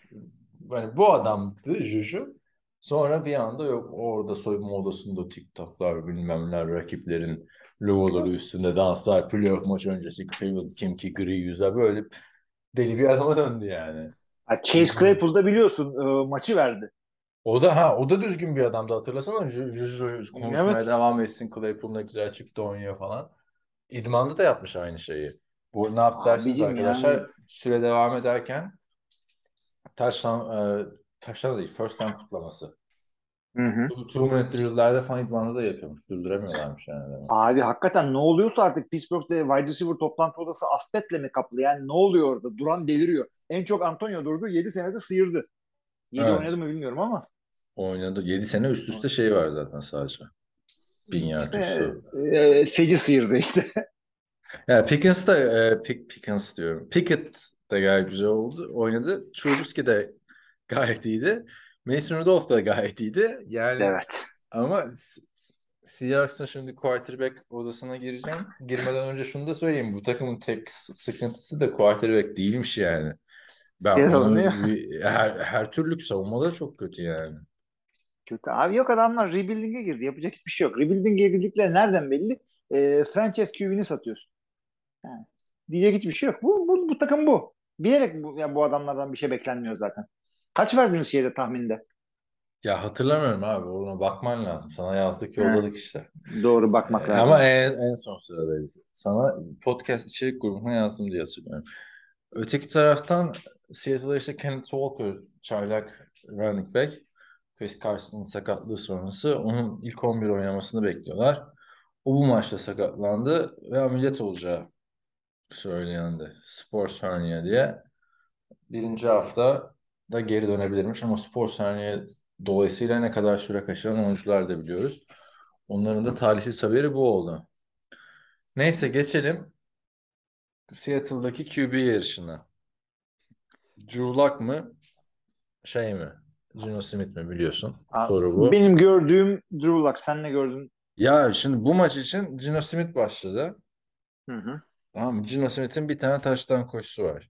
Yani bu adamdı Juju. Sonra bir anda yok orada soyunma odasında TikTok'lar bilmem neler rakiplerin logoları üstünde danslar playoff maç öncesi Cleveland kim ki gri yüzler böyle deli bir adama döndü yani. Ha, Chase Claypool da biliyorsun e, maçı verdi. O da ha o da düzgün bir adamdı hatırlasana Ju- Juju konuşmaya Evet. devam etsin Claypool ne güzel çıktı oynuyor falan. İdmanda da yapmış aynı şeyi. Bu ne yaptı dersiniz arkadaşlar? yani- Süre devam ederken taştan e, taştan değil first down kutlaması. Hı hı. Minute drill'lerde falan idmanda da yapıyormuş. Durduramıyorlarmış yani. Abi hakikaten ne oluyorsa artık Pittsburgh'de wide receiver toplantı odası Aspet'le mi kaplı? Yani ne oluyor orada? Duran deliriyor. En çok Antonio durdu. 7 senede sıyırdı. 7 Evet. oynadı mı bilmiyorum ama. Oynadı. 7 sene üst üste şey var zaten sadece. Bin yard üstü. E, e, feci sıyırdı işte. (laughs) Ya Pickens de e, Pick, Pickens diyorum. Pickett de gayet güzel oldu. Oynadı. Trubisky de gayet iyiydi. Mason Rudolph da gayet iyiydi. Yani evet. ama Seahawks'ın şimdi quarterback odasına gireceğim. Girmeden önce şunu da söyleyeyim. Bu takımın tek sıkıntısı da quarterback değilmiş yani. Ben onu bir- her, her türlü savunmada çok kötü yani. Kötü. Abi yok adamlar rebuilding'e girdi. Yapacak hiçbir şey yok. Rebuilding'e girdikleri nereden belli? E, franchise QB'ni satıyorsun. Yani, diyecek hiçbir şey yok. Bu, bu, bu takım bu. Bilerek bu, ya bu adamlardan bir şey beklenmiyor zaten. Kaç verdiniz şeyde tahminde? Ya hatırlamıyorum abi. Ona bakman lazım. Sana yazdık yolladık işte. Doğru bakmak Ee, lazım. Ama en, en son sıradayız. Sana podcast içerik grubuna yazdım diye hatırlıyorum. Öteki taraftan Seattle'da işte Kenneth Walker, çaylak running back. Chris Carson'ın sakatlığı sonrası onun ilk 11 oynamasını bekliyorlar. O bu maçta sakatlandı ve ameliyat olacağı söylendi. Sports hernia diye. Birinci hafta da geri dönebilirmiş ama sports hernia dolayısıyla ne kadar süre kaçıran oyuncular da biliyoruz. Onların da talihsiz haberi bu oldu. Neyse geçelim Seattle'daki QB yarışına. Drew Lock mı? Şey mi? Geno Smith mi biliyorsun? Aa, Soru bu. Benim gördüğüm Drew Lock. Sen ne gördün? Ya şimdi bu maç için Geno Smith başladı. Hı hı. Tamam mı? Geno Smith'in bir tane taştan koşusu var.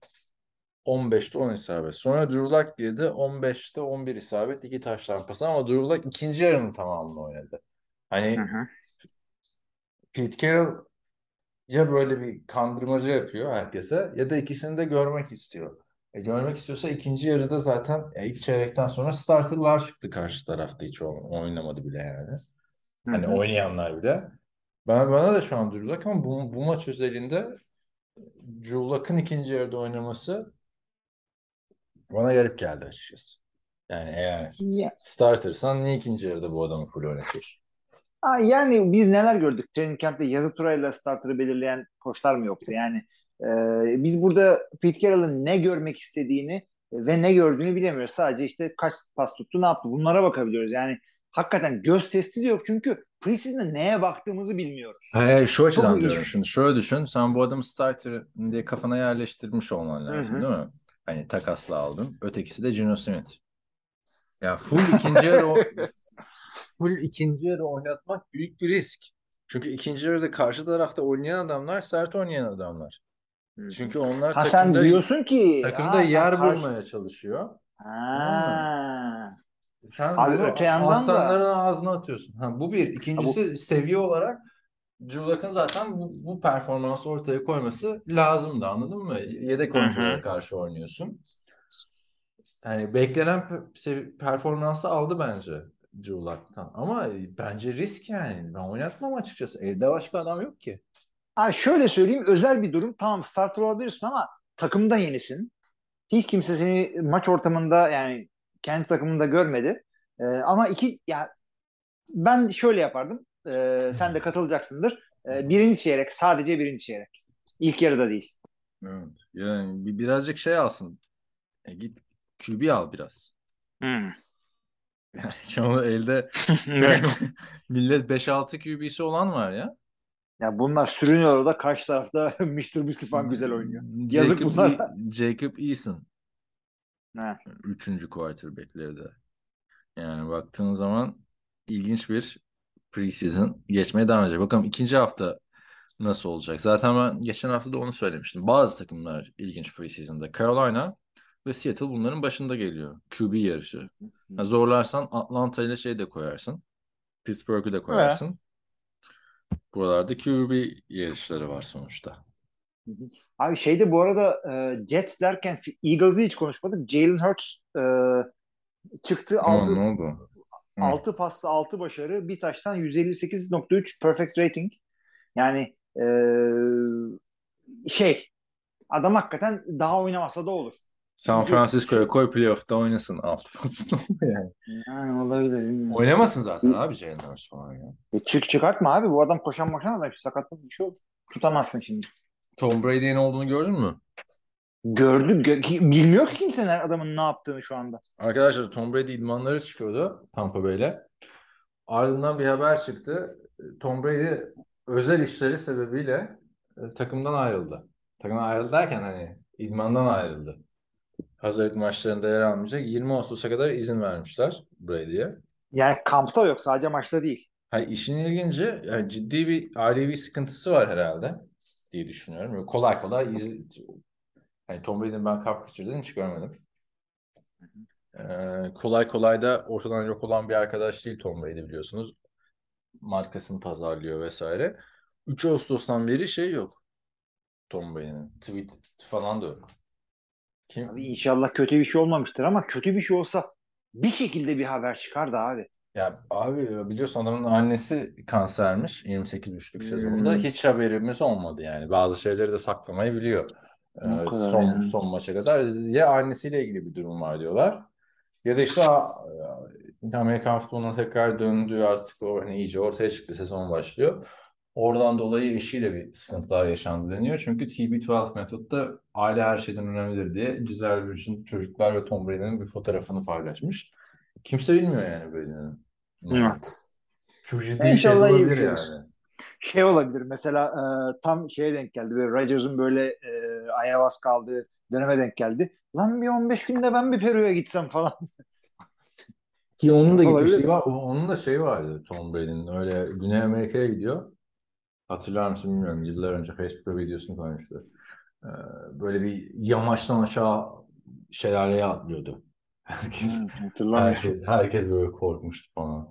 15'te 10 isabet. Sonra Drew Lock girdi. 15'te 11 isabet. 2 taştan pas ama Drew Lock ikinci yarının tamamını oynadı. Hani Hı hı. Pete Carroll ya böyle bir kandırmaca yapıyor herkese ya da ikisini de görmek istiyor. E, görmek istiyorsa ikinci yarıda zaten e, ilk çeyrekten sonra starterlar çıktı karşı tarafta hiç oynamadı bile yani. Hı Hani hı. oynayanlar bile. Ben bana da şu an Drew Lock ama bu, bu maç özelinde Drew ikinci yarıda oynaması bana garip geldi açıkçası. Yani eğer Ya, startersan niye ikinci yarıda bu adamı full oynatıyorsun? Aa, yani biz neler gördük? Training camp'te yazı turayla starter'ı belirleyen koçlar mı yoktu? Yani e, biz burada Pete Carroll'ın ne görmek istediğini ve ne gördüğünü bilemiyoruz. Sadece işte kaç pas tuttu, ne yaptı? Bunlara bakabiliyoruz. Yani hakikaten göz testi de yok çünkü preseason'da neye baktığımızı bilmiyoruz. Hayır, şu açıdan diyorum. Şimdi şöyle düşün. Sen bu adamı starter diye kafana yerleştirmiş olman lazım hı. değil mi? Hani takasla aldın. Ötekisi de Geno Smith. Ya full ikinci yarı o- (laughs) full ikinci yarı oynatmak büyük bir risk. Çünkü ikinci yarıda karşı tarafta oynayan adamlar sert oynayan adamlar. Çünkü onlar Ha sen takımda diyorsun ki takımda ha, sen yer karşı- bulmaya çalışıyor. Ha. Sen Abi öte yandan da- ağzına atıyorsun. Ha, bu bir. İkincisi seviye olarak Drew Luck'ın zaten bu, bu performansı ortaya koyması lazımdı anladın mı? Yedek oyunculara karşı oynuyorsun. Yani beklenen performansı aldı bence Drew Luck'tan. Ama bence risk yani. Ben oynatmam açıkçası. Elde başka adam yok ki. Ha şöyle söyleyeyim özel bir durum. Tamam starter olabilirsin ama takımda yenisin. Hiç kimse seni maç ortamında yani kendi takımında görmedi. Ee, ama iki ya ben şöyle yapardım. Ee, sen de katılacaksındır. Ee, birinci çeyrek sadece birinci çeyrek. İlk yarıda değil. Evet. Yani bir, birazcık şey alsın. E, git QB al biraz. Yani (laughs) çoğu elde (laughs) evet. (laughs) millet 5-6 QB'si olan var ya. Ya bunlar sürünüyor orada karşı tarafta Mr. Bisküvi falan güzel oynuyor. Yazık Jacob, bunlara. E- Jacob Eason. Ha. Üçüncü quarterback'leri de. Yani baktığın zaman ilginç bir preseason geçmeye devam edecek. Bakalım ikinci hafta nasıl olacak? Zaten ben geçen hafta da onu söylemiştim. Bazı takımlar ilginç preseason'da. Carolina ve Seattle bunların başında geliyor. QB yarışı. Ha, zorlarsan Atlanta ile şey de koyarsın. Pittsburgh'u da koyarsın. Buralarda QB yarışları var sonuçta. Abi şeyde bu arada e, Jets derken Eagles'ı hiç konuşmadık. Jalen Hurts e, çıktı altı ne oldu? Hı. 6 paslı 6 başarı bir taştan 158.3 perfect rating. Yani e, şey adam hakikaten daha oynamasa da olur. San Francisco'ya koy playoff'ta oynasın alt pasını (laughs) yani. Yani olabilir. bilmiyorum. Oynamasın zaten abi Jalen Hurts falan ya. E, çık çıkartma abi bu adam koşan koşan adam sakatlık bir şey olur. Tutamazsın şimdi. Tom Brady'nin olduğunu gördün mü? Gördü gö- bilmiyor ki kimse adamın ne yaptığını şu anda. Arkadaşlar Tom Brady idmanları çıkıyordu Tampa Bay'le. Ardından bir haber çıktı. Tom Brady özel işleri sebebiyle e, takımdan ayrıldı. Takımdan ayrıldı derken hani idmandan ayrıldı. Hazırlık maçlarında yer almayacak. 20 Ağustos'a kadar izin vermişler Brady'ye. Yani kampta yok sadece maçta değil. Hayır, işin ilginci yani ciddi bir ailevi sıkıntısı var herhalde diye düşünüyorum. Böyle kolay kolay iz... hani Tom Brady'nin ben kalp kaçırdığını hiç görmedim. Ee, kolay kolay da ortadan yok olan bir arkadaş değil Tom Brady biliyorsunuz. Markasını pazarlıyor vesaire. 3 Ağustos'tan beri şey yok. Tom Brady'nin. Tweet falan da yok. Kim? Abi inşallah kötü bir şey olmamıştır ama kötü bir şey olsa bir şekilde bir haber çıkardı abi. Ya abi biliyorsun adamın annesi kansermiş 28.5'lük sezonda. Hmm. Hiç haberimiz olmadı yani. Bazı şeyleri de saklamayı biliyor. Kadar son yani. son maça kadar ya annesiyle ilgili bir durum var diyorlar. Ya da işte a- Amerikan futboluna tekrar döndü artık o hani iyice ortaya çıktı sezon başlıyor. Oradan dolayı eşiyle bir sıkıntılar yaşandı deniyor. Çünkü TB12 metotta aile her şeyden önemlidir diye Gisele Bündchen çocuklar ve Tom Brady'nin bir fotoğrafını paylaşmış. Kimse bilmiyor yani Brady'nin. Çok ciddi bir şey İnşallah iyi bir şey yani. Şey olabilir mesela e, tam şeye denk geldi. Böyle Rodgers'ın böyle e, ayahuasca kaldığı döneme denk geldi. Lan bir 15 günde ben bir Peru'ya gitsem falan. Ki onun da gibi şey var. Onun da şey vardı Tom Brady'nin. Öyle Güney Amerika'ya gidiyor. Hatırlar mısın bilmiyorum. Yıllar önce Facebook'a videosunu koymuştu. Ee, böyle bir yamaçtan aşağı şelaleye atlıyordu. Herkes, Hatırlamıyorum. herkes, herkes böyle korkmuştu falan.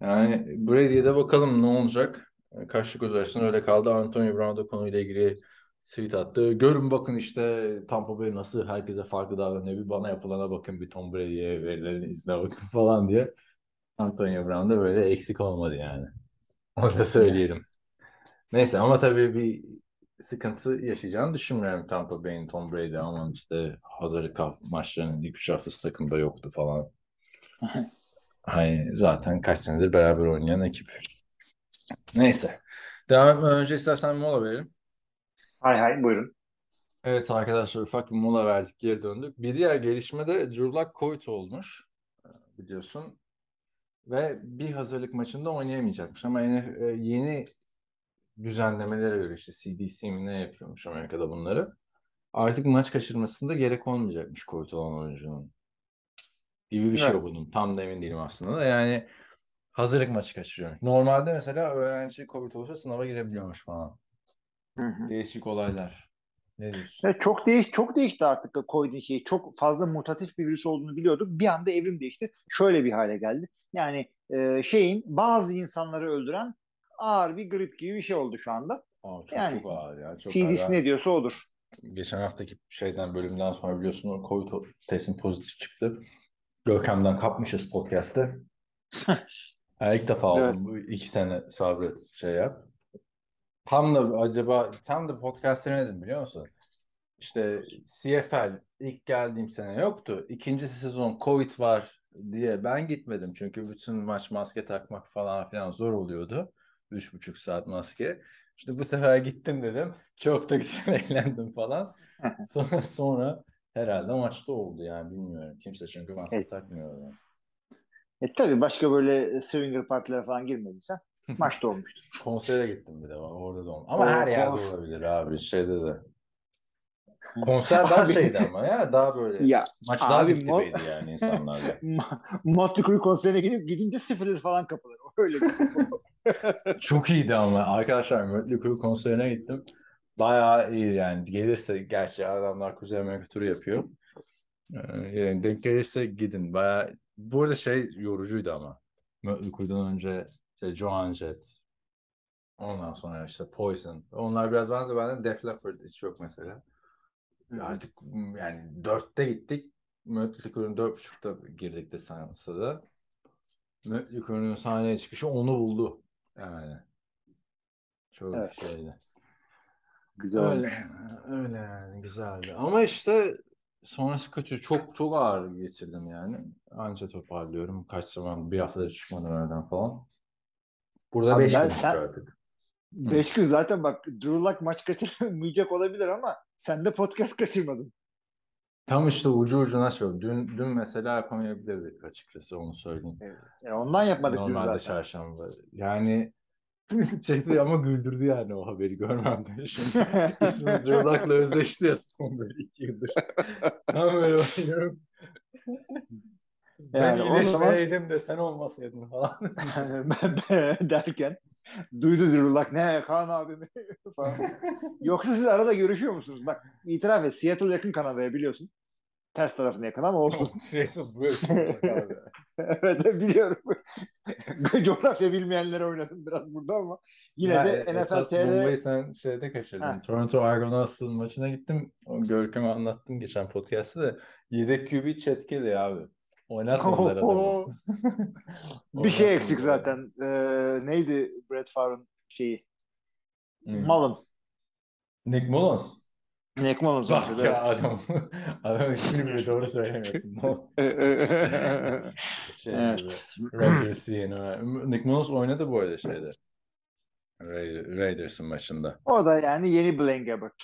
Yani Brady'ye de bakalım ne olacak. Kaçlık özellikle öyle kaldı. Antonio Brown da konuyla ilgili tweet attı. Görün bakın işte Tampa Bay nasıl herkese farklı davranıyor. Bir bana yapılana bakın bir Tom Brady'ye verilen izne bakın (laughs) falan diye. Antonio Brown da böyle eksik olmadı yani. Onu da söyleyelim. Neyse ama tabii bir sıkıntı yaşayacağını düşünmüyorum Tampa Bay'in Tom Brady aman işte hazırlık maçlarının ilk üç haftası takımda yoktu falan. (laughs) Hani zaten kaç senedir beraber oynayan ekip. Neyse. Devam etmeden önce istersen bir mola verelim. Hay hay buyurun. Evet arkadaşlar ufak bir mola verdik geri döndük. Bir diğer gelişme de Drew Lock Covid olmuş biliyorsun. Ve bir hazırlık maçında oynayamayacakmış ama yeni, e, yeni düzenlemelere göre işte CDC mi ne yapıyormuş Amerika'da bunları. Artık maç kaçırmasında gerek olmayacakmış Covid olan oyuncunun. Gibi bir şey Evet. okudum. Tam da emin değilim aslında da. Yani hazırlık maçı kaçırıyormuş. Normalde mesela öğrenci Covid olursa sınava girebiliyormuş falan. Hı hı. Değişik olaylar. Ne diyorsun? Evet, çok değiş çok değişti artık Covid'in şeyi. Çok fazla mutatif bir virüs olduğunu biliyorduk. Bir anda evrim değişti. Şöyle bir hale geldi. Yani e, şeyin bazı insanları öldüren ağır bir grip gibi bir şey oldu şu anda. Aa, çok Yani çok ağır ya. Çok CDC ağır. ne diyorsa odur. Geçen haftaki şeyden bölümden sonra biliyorsun Covid testin pozitif çıktı. Görkem'den kapmışız podcast'te. (laughs) Ha, ilk defa oldum. Evet. Bu iki sene sabret şey yap. Tam da acaba tam da podcast denedim biliyor musun? İşte CFL ilk geldiğim sene yoktu. İkinci sezon Covid var diye ben gitmedim. Çünkü bütün maç maske takmak falan filan zor oluyordu. Üç buçuk saat maske. İşte bu sefer gittim dedim. Çok da güzel (laughs) eğlendim falan. (laughs) Sonra, sonra herhalde maçta oldu yani bilmiyorum. Kimse çünkü maske Evet. takmıyor. Yani. E tabii başka böyle swinger partilere falan girmediysen maçta olmuştur. Konsere gittim bir de orada da oldu. Ama O her yerde kons- olabilir abi şeyde de. Konser daha Abi- şeydi ama ya daha böyle Ya maç daha abi dip yani insanlarla. (laughs) Motley Crue konserine gidip gidince sifilis falan kapılır. Öyle bir (laughs) Çok iyiydi ama arkadaşlar Mötley Crüe konserine gittim. Bayağı iyi yani. Gelirse gerçi adamlar Kuzey Amerika turu yapıyor. Ee, yani denk gelirse gidin. Bayağı bu arada şey yorucuydu ama. Mötley Crüe'den önce işte Joan Jett. Ondan sonra işte Poison. Onlar biraz vardı. Bende Def Leppard hiç yok mesela. Artık yani dörtte gittik. Mötley dört buçukta girdik de seansa Mötley Crüe'nin sahneye çıkışı onu buldu. Yani. Çok Evet. şeydi. güzel Öyle, öyle yani güzeldi. Ama işte sonrası kötü. Çok çok ağır geçirdim yani. Anca toparlıyorum. Kaç zaman bir haftada çıkmadım evden falan. Burada Abi beş ben gün sen- artık. Beş gün zaten bak Drew Lock maç kaçırmayacak olabilir ama sen de podcast kaçırmadın. Tam işte ucu ucuna şey Dün, dün mesela yapamayabilirdik açıkçası onu söyleyeyim. E ondan yapmadık dün Normalde zaten. çarşamba. Yani (laughs) şeydi ama güldürdü yani o haberi görmem de. Şimdi (laughs) ismi Drew Lock'la özleşti ya son böyle iki yıldır. (laughs) Ben böyle bakıyorum. Ben Yani zaman- iyileşmeyeydim de sen olmasaydın falan. derken duydu Drew ne Kaan abi mi falan. Yoksa siz arada görüşüyor musunuz? Bak itiraf et Seattle yakın Kanada'ya biliyorsun. Ters tarafına yakın ama olsun. (laughs) Seattle (laughs) çıkacak abi. evet biliyorum. (laughs) Coğrafya bilmeyenlere oynadım biraz burada ama yine Ya, de NFL esas TR bombayı sen şeyde kaçırdın. Ha. Toronto Argonauts'ın maçına gittim. Görkem'e anlattım geçen podcast'ta da. Yedek QB Chet Kelly abi. Oynatmadılar adamı. bir şey eksik zaten. Ee, neydi Brett Favre'ın şeyi? Hmm. Malın. Nick Mullins. Nick Mullins. Bak ya evet. adam. (laughs) adam ismini bile doğru söylemiyorsun. (laughs) şey evet. yeni. Nick Mullins oynadı bu arada şeyde. Ra- Raiders'ın maçında. o da yani yeni Blaine Gabbert.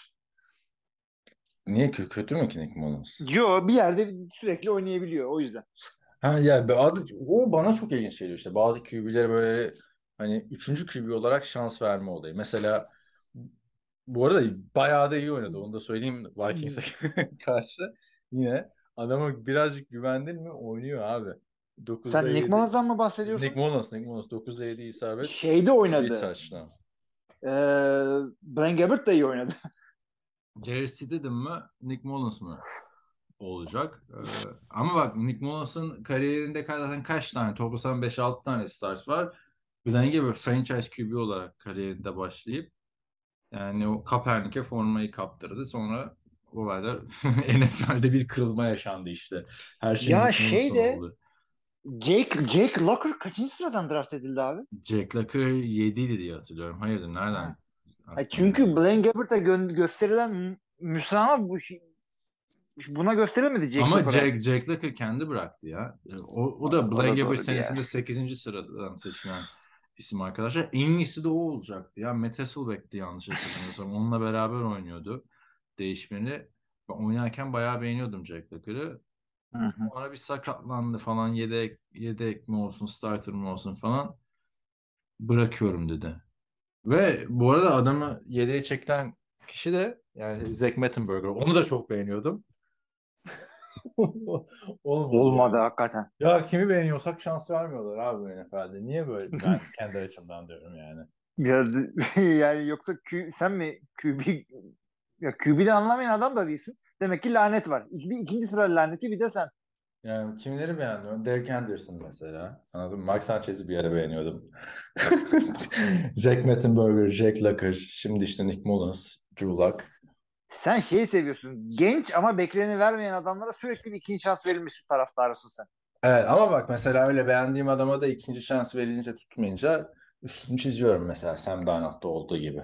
Niye kö- kötü mü ki Nick Mullins? Yo bir yerde sürekli oynayabiliyor o yüzden. Ha ya adı, o bana çok ilginç geliyor işte. Bazı QB'lere böyle hani üçüncü QB olarak şans verme olayı. Mesela bu arada bayağı da iyi oynadı. Onu da söyleyeyim Vikings'e (laughs) karşı. Yine adama birazcık güvendin mi oynuyor abi. 9'da Sen Nick 7 Mullins'dan mı bahsediyorsun? Nick Mullins, Nick Mullins 9'da 7 isabet. Şeyde Bir oynadı. touchdown. Ee, Blaine Gabbert da iyi oynadı. (laughs) Jerry Stidham mı, Nick Mullins mı olacak? Ee, ama bak Nick Mullins'ın kariyerinde zaten kaç tane? Toplasan 5-6 tane start var. Blaine gibi franchise QB olarak kariyerinde başlayıp yani o Kaepernick'e formayı kaptırdı. Sonra olaylar (laughs) NFL'de bir kırılma yaşandı işte. Her şey Ya şey de- oldu. Jake, Jake Locker kaçıncı sıradan draft edildi abi? Jack Locker 7'ydi diye hatırlıyorum. Hayırdır nereden? Ay çünkü Blaine Gabbert'a gö- gösterilen mü- müsamaha bu buna gösterilmedi Jake Ama Locker'a. Jack, Jack Locker kendi bıraktı ya. O, o da O da Blaine Gabbert senesinde yer. 8. sıradan seçilen isim arkadaşlar. En iyisi de o olacaktı ya. Matt Hasselbeck'ti yanlış hatırlamıyorsam. Onunla beraber oynuyordu değişmeni. Ben oynarken bayağı beğeniyordum Jack Locker'ı. Sonra bir sakatlandı falan. Yedek, yedek mi olsun, starter mı olsun falan. Bırakıyorum dedi. Ve bu arada adamı yedeğe çekilen kişi de yani Zach Mettenberger. Onu da çok beğeniyordum. (laughs) Olmadı. Olmadı hakikaten. Ya kimi beğeniyorsak şans vermiyorlar abi bu NFL'de. Niye böyle? Ben (laughs) kendi açımdan diyorum yani. Biraz (laughs) yani yoksa Q, sen mi QB ya QB'de anlamayan adam da değilsin. Demek ki lanet var. Bir ikinci sıra laneti bir de sen. Yani kimleri beğenmiyorum? Derek Anderson mesela. Anladın mı? Mark Sanchez'i bir ara beğeniyordum. Zach Mettenberger, Jack Locker, şimdi işte Nick Mullins, Drew Luck. Sen şeyi seviyorsun. Genç ama bekleneni vermeyen adamlara sürekli bir ikinci şans verilmiş taraftarısın sen. Evet ama bak mesela öyle beğendiğim adama da ikinci şans verilince tutmayınca üstünü çiziyorum mesela Sam Darnold'da olduğu gibi.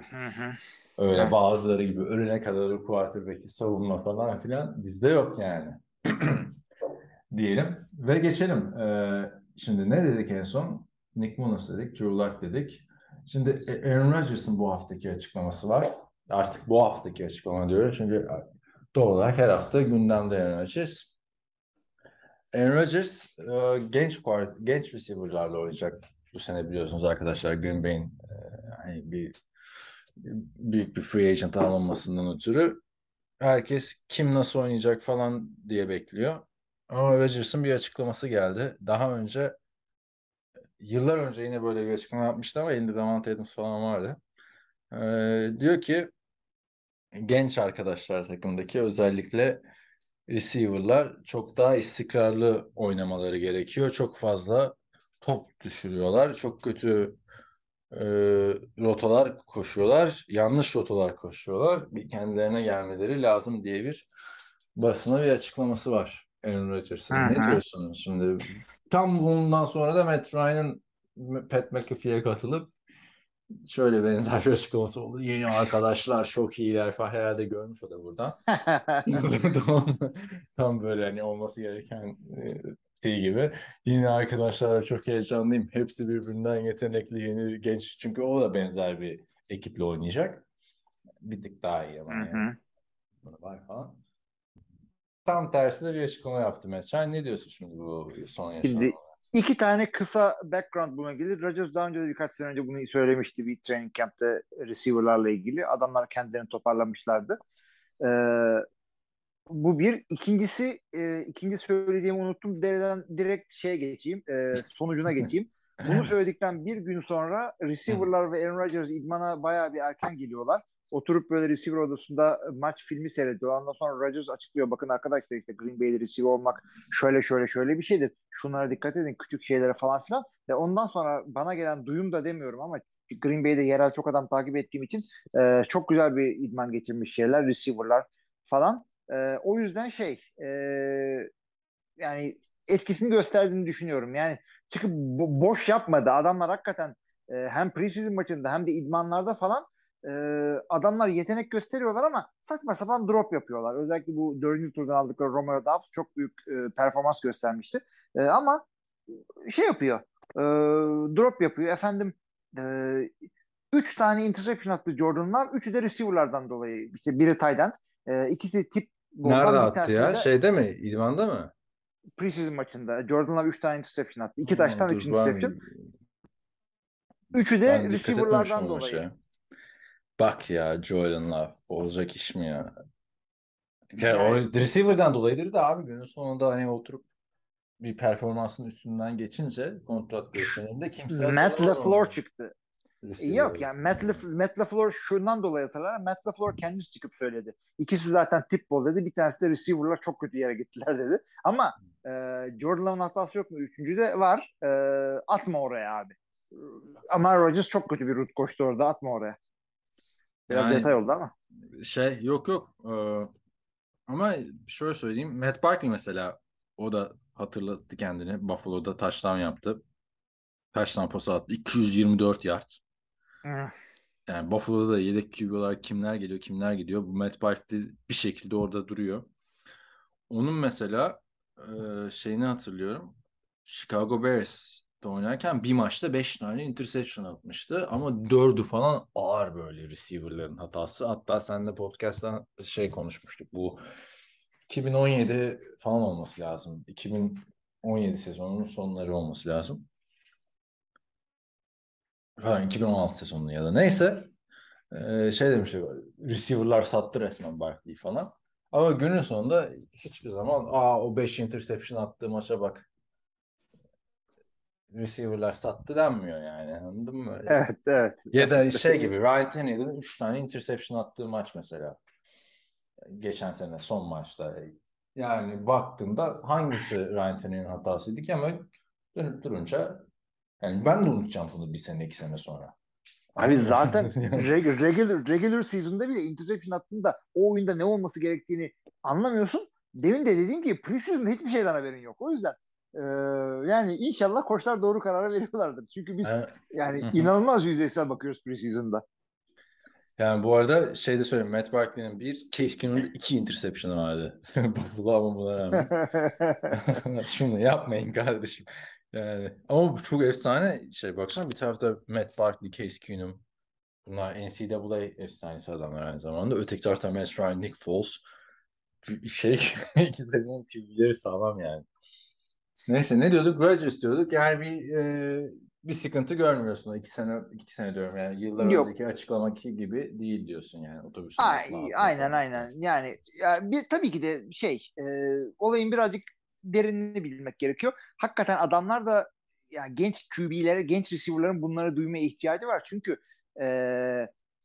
Öyle Hı. bazıları gibi ölene kadar quarterback'i savunma falan filan bizde yok yani. (clears throat) Diyelim ve geçelim. Ee, şimdi ne dedik en son? Nick Mullins dedik, Drew Luck dedik. Şimdi Aaron Rodgers'ın bu haftaki açıklaması var. Artık bu haftaki açıklama diyoruz. Çünkü doğal olarak her hafta gündemde Aaron Rodgers. Aaron Rodgers e, genç genç receiver'larla oynayacak bu sene biliyorsunuz arkadaşlar Green Bay'in e, hani bir büyük bir free agent alınmasından ötürü herkes kim nasıl oynayacak falan diye bekliyor. Ama Rodgers'ın bir açıklaması geldi. Daha önce yıllar önce yine böyle bir açıklama yapmıştı ama elinde Davante Adams falan vardı. Ee, diyor ki genç arkadaşlar takımdaki özellikle receiver'lar çok daha istikrarlı oynamaları gerekiyor. Çok fazla top düşürüyorlar. Çok kötü e, rotalar koşuyorlar. Yanlış rotalar koşuyorlar. Bir kendilerine gelmeleri lazım diye bir basına bir açıklaması var Aaron Rodgers'ın. Ne hı. diyorsun şimdi? Tam bundan sonra da Matt Ryan'ın Pat McAfee'ye katılıp şöyle benzer bir açıklaması oldu. Yeni arkadaşlar çok iyiler falan herhalde görmüş o da buradan. (laughs) tam, tam böyle hani olması gereken e, şey gibi. Yeni arkadaşlarla çok heyecanlıyım. Hepsi birbirinden yetenekli, yeni, genç. Çünkü o da benzer bir ekiple oynayacak. Bir tık daha iyi ama Hı yani. var falan. Tam tersine bir açıklama yaptı Matt Ryan. Ne diyorsun şimdi bu son yaşanan? Şimdi iki tane kısa background buna gelir. Rodgers daha önce de birkaç sene önce bunu söylemişti bir training camp'te receiver'larla ilgili. Adamlar kendilerini toparlamışlardı. Ee, bu bir. İkincisi e, ikinci söylediğimi unuttum. Dereden direkt şeye geçeyim. e, sonucuna (laughs) geçeyim. Bunu söyledikten bir gün sonra receiver'lar ve Aaron Rodgers idmana bayağı bir erken geliyorlar. Oturup böyle receiver odasında maç filmi seyrediyor. Ondan sonra Rodgers açıklıyor. Bakın arkadaşlar işte Green Bay'de receiver olmak şöyle şöyle şöyle bir şeydir. Şunlara dikkat edin. Küçük şeylere falan filan. Ve ondan sonra bana gelen duyum da demiyorum ama Green Bay'de yerel çok adam takip ettiğim için e, çok güzel bir idman geçirmiş şeyler. Receiver'lar falan. E, o yüzden şey e, yani etkisini gösterdiğini düşünüyorum. Yani çıkıp bo- boş yapmadı. Adamlar hakikaten e, hem preseason maçında hem de idmanlarda falan e, adamlar yetenek gösteriyorlar ama saçma sapan drop yapıyorlar. Özellikle bu dördüncü turdan aldıkları Romeo Dobbs çok büyük e, performans göstermişti. E, ama şey yapıyor. E, drop yapıyor. Efendim e, üç tane interception attı Jordan Love. Üçü de receiver'lardan dolayı. İşte biri tight end. E, ikisi tip Nerede attı ya? de Şeyde mi? İdman'da mı? preseason maçında. Jordan Love 3 tane interception attı. 2 taştan Dur 3 ben- interception. Üçü de receiver'lardan dolayı. maça. Bak ya Jordan Love. Olacak iş mi ya? Ya Yani- o receiver'dan dolayıdır da abi günün sonunda hani oturup bir performansın üstünden geçince kontrat görüşmelerinde kimse Matt LaFleur çıktı. Receiver. Yok yani Matt, Laf- Matt LaFleur şundan dolayı hatırlar. Matt LaFleur kendisi çıkıp söyledi. İkisi zaten tip bol dedi. Bir tanesi de receiver'lar çok kötü yere gittiler dedi. Ama e, Jordan Love'ın hatası yok mu? Üçüncü de var. E, atma oraya abi. Ama Rodgers çok kötü bir rut koştu orada. Atma oraya. Biraz Yani- detay oldu ama. Şey yok yok. Ee, ama şöyle söyleyeyim. Matt Barkley mesela o da hatırlattı kendini. Buffalo'da touchdown yaptı. Touchdown pası attı. 224 yard. Hı. Yani Buffalo'da da yedek QB olarak kimler geliyor kimler gidiyor. Bu Matt Barkley bir şekilde orada duruyor. Onun mesela e, şeyini hatırlıyorum. Chicago Bears'te oynarken bir maçta 5 tane interception atmıştı. Ama 4'ü falan ağır böyle receiver'ların hatası. Hatta seninle podcast'ta şey konuşmuştuk. Bu 2017 falan olması lazım. 2017 sezonunun sonları olması lazım. Ha, 2016 sezonu ya da neyse Ee, şey demişti receiver'lar sattı resmen Barkley falan. Ama günün sonunda hiçbir zaman aa o 5 interception attığı maça bak receiver'lar sattı denmiyor yani anladın mı? Evet evet. Ya da şey gibi Ryan Tannehill'in 3 tane interception attığı maç mesela. Geçen sene son maçta. Yani baktığında hangisi Ryan Tannehill'in hatasıydı ki ama dönüp durunca yani ben de unutacağım bunu bir sene iki sene sonra. Abi zaten (laughs) regular, regular season'da bile interception attığında o oyunda ne olması gerektiğini anlamıyorsun. Demin de dediğim gibi preseason'da hiçbir şeyden haberin yok. O yüzden e, yani inşallah koçlar doğru kararı veriyorlardır. Çünkü biz Yani- yani Hı hı. inanılmaz yüzeysel bakıyoruz preseason'da. Yani bu arada şey de söyleyeyim. Matt Barkley'nin bir, Case Keenum'un iki interception'ı vardı. (laughs) Buffalo ama buna rağmen. (laughs) Şunu yapmayın kardeşim. Yani ama bu çok efsane şey. Baksana bir tarafta Matt Barkley, Case Keenum. Bunlar NCAA efsanesi adamlar aynı zamanda. Öteki tarafta Matt Ryan, Nick Foles. Şey (laughs) ikisi de QB'leri sağlam yani. Neyse ne diyorduk? Rodgers diyorduk. Yani bir e, bir sıkıntı görmüyorsun o iki sene iki sene diyorum yani yıllar Yok. önceki açıklamak gibi değil diyorsun yani otobüs. Ay, aynen aynen. Yani ya bir, tabii ki de şey e, olayın birazcık derinini bilmek gerekiyor. Hakikaten adamlar da ya genç QB'lere, genç receiver'ların bunları duymaya ihtiyacı var. Çünkü e,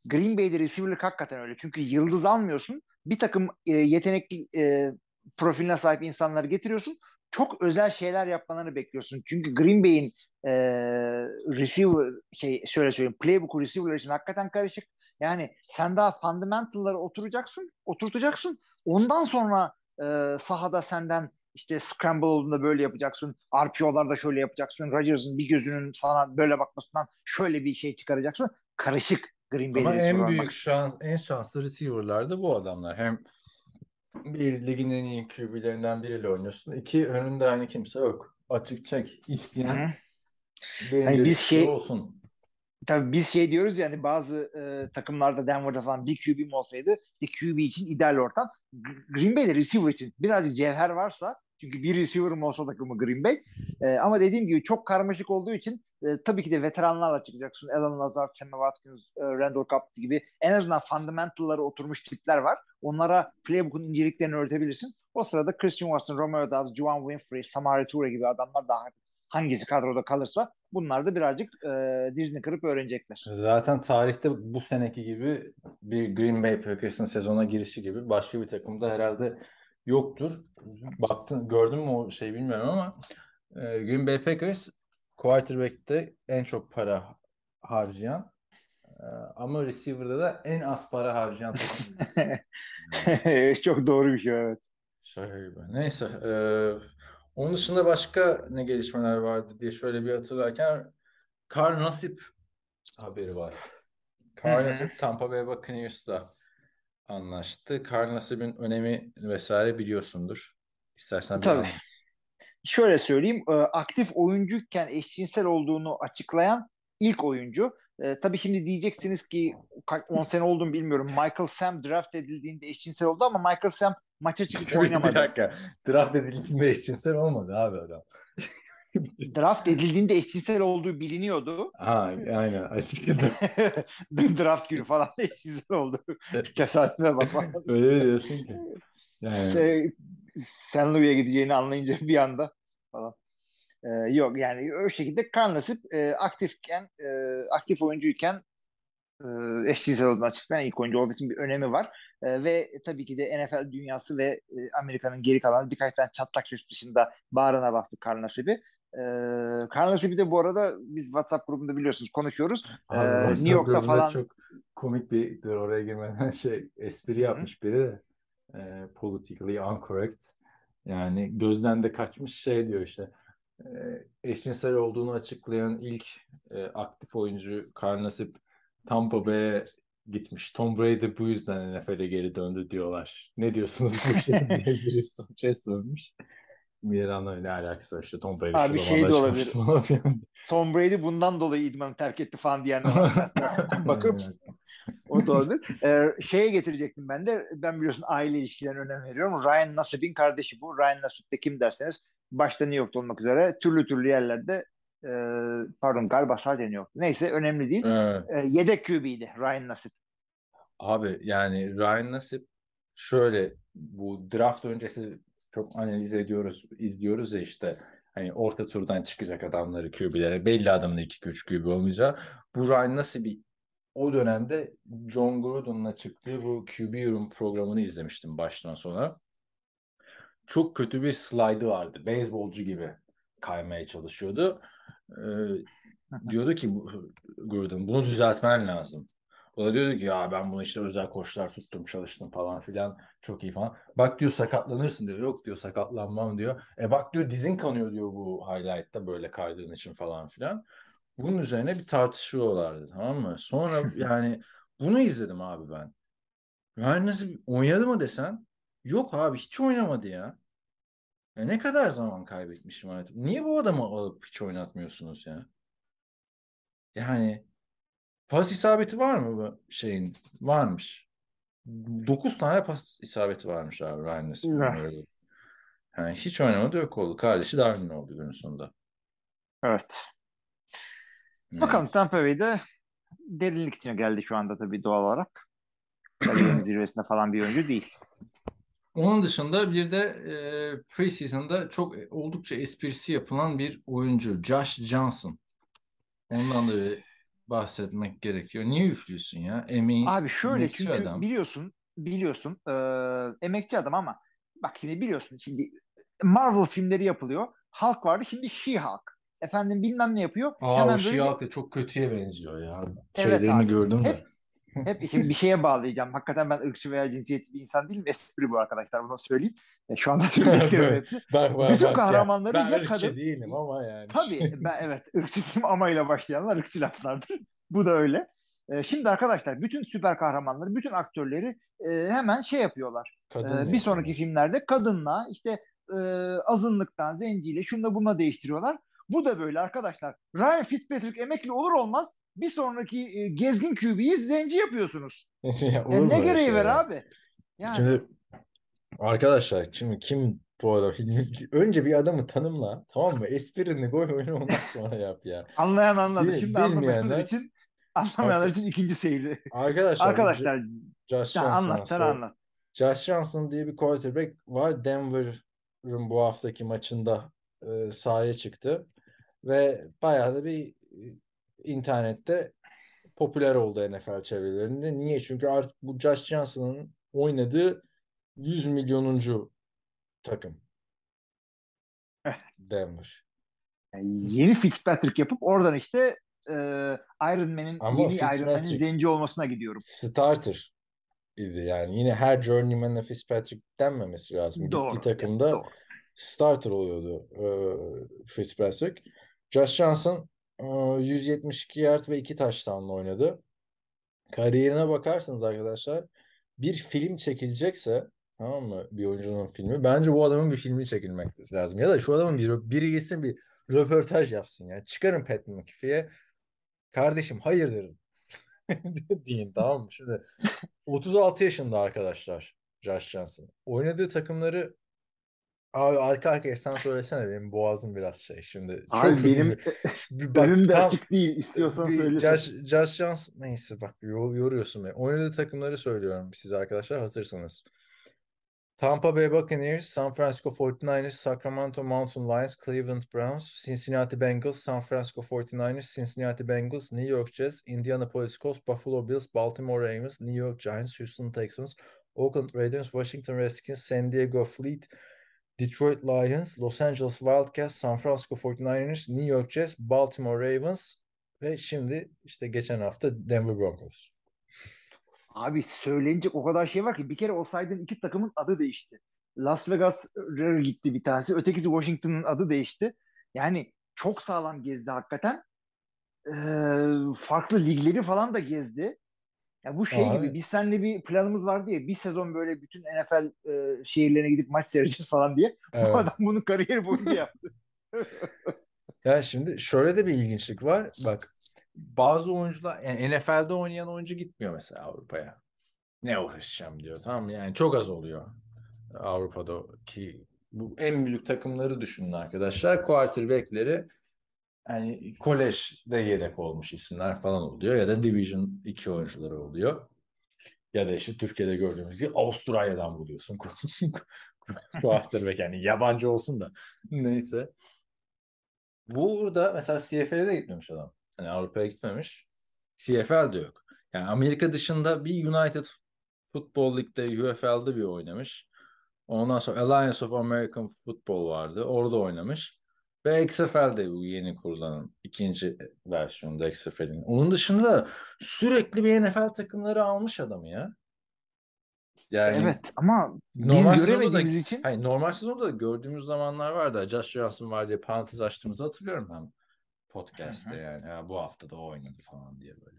Green Bay'de receiver'lık hakikaten öyle. Çünkü yıldız almıyorsun. Bir takım e, yetenekli e, profiline sahip insanları getiriyorsun. Çok özel şeyler yapmalarını bekliyorsun. Çünkü Green Bay'in e, receiver şey şöyle söyleyeyim playbook'u receiver için hakikaten karışık. Yani sen daha fundamental'ları oturacaksın, oturtacaksın. Ondan sonra e, sahada senden işte scramble olduğunda böyle yapacaksın. RPO'larda şöyle yapacaksın. Rodgers'ın bir gözünün sana böyle bakmasından şöyle bir şey çıkaracaksın. Karışık Green Bay'de Ama en büyük şans, en şanslı receiver'lar da bu adamlar. Hem bir ligin en iyi QB'lerinden biriyle oynuyorsun. İki önünde hani kimse yok. Açık çek. İsteyen de biz riski şey- olsun. Tabii biz şey diyoruz yani bazı e, takımlarda Denver'da falan bir QB'm olsaydı işte QB için ideal ortam. Green Bay'de receiver için birazcık cevher varsa çünkü bir receiver'ım olsa takımı Green Bay. E, ama dediğim gibi çok karmaşık olduğu için e, tabii ki de veteranlarla çıkacaksın. Alan Lazard, Sammy Watkins, e, Randall Cobb gibi en azından fundamental'ları oturmuş tipler var. Onlara playbook'un inceliklerini öğretebilirsin. O sırada Christian Watson, Romeo Doubs, Juwan Winfrey, Samari Toure gibi adamlar daha hangisi kadroda kalırsa bunlar da birazcık e, dizini kırıp öğrenecekler. Zaten tarihte bu seneki gibi bir Green Bay Packers'ın sezona girişi gibi başka bir takımda herhalde yoktur. Baktın, gördün mü o şeyi bilmiyorum ama e, Green Bay Packers quarterback'te en çok para harcayan e, ama receiver'da da en az para harcayan. (laughs) Çok doğru bir şey evet. Gibi. Neyse. e, Onun dışında başka ne gelişmeler vardı diye şöyle bir hatırlarken Carl Nassib haberi var. Hı. Nassib Tampa Bay Buccaneers'la anlaştı. Carl Nassib'in önemi vesaire biliyorsundur. İstersen Tabii. anlat. Şöyle söyleyeyim, e, aktif oyuncuyken eşcinsel olduğunu açıklayan ilk oyuncu. E, tabii şimdi diyeceksiniz ki 10 sene oldu mu bilmiyorum. Michael Sam draft edildiğinde eşcinsel oldu ama Michael Sam maça çıkıp hiç (laughs) Bir oynamadı. dakika. Draft edildiğinde eşcinsel olmadı abi adam. (laughs) draft edildiğinde eşcinsel olduğu biliniyordu. Ha, aynen. (laughs) Draft günü falan (laughs) eşcinsel oldu. Tesadüfe bak. öyle diyorsun ki? Yani Se- St. Louis'e gideceğini anlayınca bir anda falan. Ee, yok yani o şekilde Karl Nassib e, aktifken e, aktif oyuncuyken e, eşcinsel olduğunu açıklayan ilk oyuncu olduğu için bir önemi var. E, ve tabii ki de NFL dünyası ve e, Amerika'nın geri kalan birkaç tane çatlak ses dışında bağrına bastı Karl Nassib'i. E, Karl Nassib'i de bu arada biz WhatsApp grubunda biliyorsunuz konuşuyoruz. Abi, Ee, New York'ta falan çok komik bir dur oraya girmeden (laughs) şey espri yapmış biri de e, politically incorrect yani gözden de kaçmış şey diyor işte e, eşcinsel olduğunu açıklayan ilk e, aktif oyuncu Carl Nassib Tampa Bay'e gitmiş. Tom Brady bu yüzden NFL'e geri döndü diyorlar. Ne diyorsunuz bu şey (laughs) diye birisi şey sormuş. Miran'la ne alakası var işte Tom Brady Abi şey de olabilir. Tom Brady bundan dolayı idmanı terk etti falan diyenler var. (laughs) Bakıp O da olabilir. Ee, şeye getirecektim ben de. Ben biliyorsun aile ilişkilerine önem veriyorum. Ryan Nassib'in kardeşi bu. Ryan Nassib de kim derseniz başta New York'ta olmak üzere türlü türlü yerlerde e, pardon galiba sadece New York. Neyse önemli değil. Evet. E, yedek QB'ydi Ryan Nassib. Abi yani Ryan Nassib şöyle bu draft öncesi çok analiz ediyoruz, izliyoruz ya işte hani orta turdan çıkacak adamları QB'lere belli adamın 2-3 QB olmayacağı. Bu Ryan Nassib'i o dönemde John Gruden'la çıktığı bu QB yorum programını izlemiştim baştan sona. Çok kötü bir slide'ı vardı. Beyzbolcu gibi kaymaya çalışıyordu. Ee, diyordu ki Gruden bunu düzeltmen lazım. O da diyordu ki ya ben bunu işte özel koçlar tuttum çalıştım falan filan çok iyi falan. Bak diyor sakatlanırsın diyor. Yok diyor sakatlanmam diyor. E bak diyor dizin kanıyor diyor bu highlight'ta böyle kaydığın için falan filan. Bunun üzerine bir tartışıyorlardı tamam mı? Sonra (laughs) yani bunu izledim abi ben. Yani nasıl oynadı mı desen yok abi hiç oynamadı ya. Ya ne kadar zaman kaybetmişim hayatım. Niye bu adamı alıp hiç oynatmıyorsunuz ya? Yani pas isabeti var mı bu şeyin? Varmış. 9 tane pas isabeti varmış abi Ryan öyle. Yani hiç oynamadı yok oldu. Kardeşi Darwin oldu günün sonunda. Evet. Yani. Bakalım Tampa Bay'de derinlik için geldi şu anda tabii doğal olarak. (clears throat) Kariyerinin zirvesinde falan bir oyuncu değil. Onun dışında bir de e, preseason'da çok oldukça esprisi yapılan bir oyuncu Josh Johnson. Ondan da bir bahsetmek gerekiyor. Niye üflüyorsun ya? Emeğin Abi şöyle çünkü adam. biliyorsun biliyorsun e, emekçi adam ama bak şimdi biliyorsun şimdi Marvel filmleri yapılıyor. Hulk vardı şimdi She-Hulk. Efendim bilmem ne yapıyor. Aa o Hemen böyle She-Hulk da çok kötüye benziyor ya. Evet Şeylerini abi. gördüm de. Hep- hep şimdi bir şeye bağlayacağım. Hakikaten ben ırkçı veya cinsiyetli bir insan değilim. Espri bu arkadaşlar bunu söyleyeyim. E, şu anda (laughs) söyleyeceklerim hepsi. Bak bak Bütün bak ya. kahramanları Ben ya ırkçı kadın- değilim ama yani. Tabii ben evet ırkçı değilim ama ile başlayanlar ırkçı laflardır. (laughs) Bu da öyle. E, şimdi arkadaşlar bütün süper kahramanları, bütün aktörleri e, hemen şey yapıyorlar. Kadın ne bir sonraki filmlerde kadınla işte e, azınlıktan zenciyle şunla bununla değiştiriyorlar. Bu da böyle arkadaşlar. Ryan Fitzpatrick emekli olur olmaz bir sonraki e, gezgin QB'yi zenci yapıyorsunuz. Ya (laughs) Ya olur mu ne gereği şey var ya? abi? Yani Şimdi arkadaşlar şimdi kim bu adam? (laughs) Önce bir adamı tanımla tamam mı? Esprini koy oyunu (laughs) ondan sonra yap ya. anlayan anladı. Bil- Şimdi anlamayanlar için anlamayanlar için ikinci seyri. Arkadaşlar, Arkadaşlar Josh sen Johnson'dan anlat sen anlat. Josh Johnson diye bir quarterback var. Denver'ın bu haftaki maçında e, sahaya çıktı. Ve bayağı da bir e, internette popüler oldu NFL çevrelerinde. Niye? Çünkü artık bu Josh Johnson'ın oynadığı 100 milyonuncu takım. Denver. Yani yeni Fitzpatrick yapıp oradan işte e, Iron Man'in Ama yeni Iron Man'in zenci olmasına gidiyorum. Starter idi yani. Yine her journeyman'e Fitzpatrick denmemesi lazım. Doğru. Gittiği takımda Doğru. starter oluyordu e, Fitzpatrick. Josh Johnson e, 172 yard ve 2 touchdownla oynadı. Kariyerine bakarsanız arkadaşlar bir film çekilecekse tamam mı bir oyuncunun filmi bence bu adamın bir filmi çekilmek lazım. Ya da şu adamın bir, biri gitsin bir röportaj yapsın ya. Çıkarın Pat McAfee'ye kardeşim hayırdır (laughs) deyin tamam mı? Şimdi 36 yaşında arkadaşlar Josh Johnson. Oynadığı takımları Abi arka arkaya sen söylesene benim boğazım biraz şey şimdi. Abi Çok benim hızlı bir- (laughs) bak, önüm de tam- açık değil. İstiyorsan söyle. Josh, Josh Johnson neyse bak yor- yoruyorsun beni. Oynadığı takımları söylüyorum size arkadaşlar hazırsanız. Tampa Bay Buccaneers, San Francisco 49ers, Sacramento Mountain Lions, Cleveland Browns, Cincinnati Bengals, San Francisco 49ers, Cincinnati Bengals, New York Jets, Indianapolis Colts, Buffalo Bills, Baltimore Ravens, New York Giants, Houston Texans, Oakland Raiders, Washington Redskins, San Diego Fleet, Detroit Lions, Los Angeles Wildcats, San Francisco 49ers, New York Jets, Baltimore Ravens ve şimdi işte geçen hafta Denver Broncos. Abi söylenecek o kadar şey var ki bir kere o saydığın iki takımın adı değişti. Las Vegas'a gitti bir tanesi. Ötekisi Washington'ın adı değişti. Yani çok sağlam gezdi hakikaten. Ee, farklı ligleri falan da gezdi. Ya bu şey Abi. gibi biz seninle bir planımız vardı ya bir sezon böyle bütün NFL e, şehirlerine gidip maç seyredeceğiz falan diye. (laughs) Evet. Bu adam bunu kariyeri boyunca (laughs) yaptı. Ya şimdi şöyle de bir ilginçlik var. Bak bazı oyuncular yani NFL'de oynayan oyuncu gitmiyor mesela Avrupa'ya. Ne uğraşacağım diyor tamam mı? Yani çok az oluyor Avrupa'daki bu en büyük takımları düşünün arkadaşlar. Quarterback'leri yani kolejde yedek olmuş isimler falan oluyor ya da Division 2 oyuncuları oluyor. Ya da işte Türkiye'de gördüğümüz gibi Avustralya'dan buluyorsun. (laughs) Quarterback yani yabancı olsun da. Neyse. Burada mesela CFL'e de gitmemiş adam. Hani Avrupa'ya gitmemiş. CFL de yok. Yani Amerika dışında bir United Football League'de UFL'de bir oynamış. Ondan sonra Alliance of American Football vardı. Orada oynamış. Ve XFL'de bu yeni kurulan ikinci versiyonda XFL'in. Onun dışında sürekli bir NFL takımları almış adamı ya. Yani evet ama biz sezonda da- göremediğimiz için Hayır, normal sezonda da gördüğümüz zamanlar vardı. Josh Johnson var diye parantez açtığımızı hatırlıyorum ben podcast'te yani. Ya bu hafta da o oynadı falan diye böyle.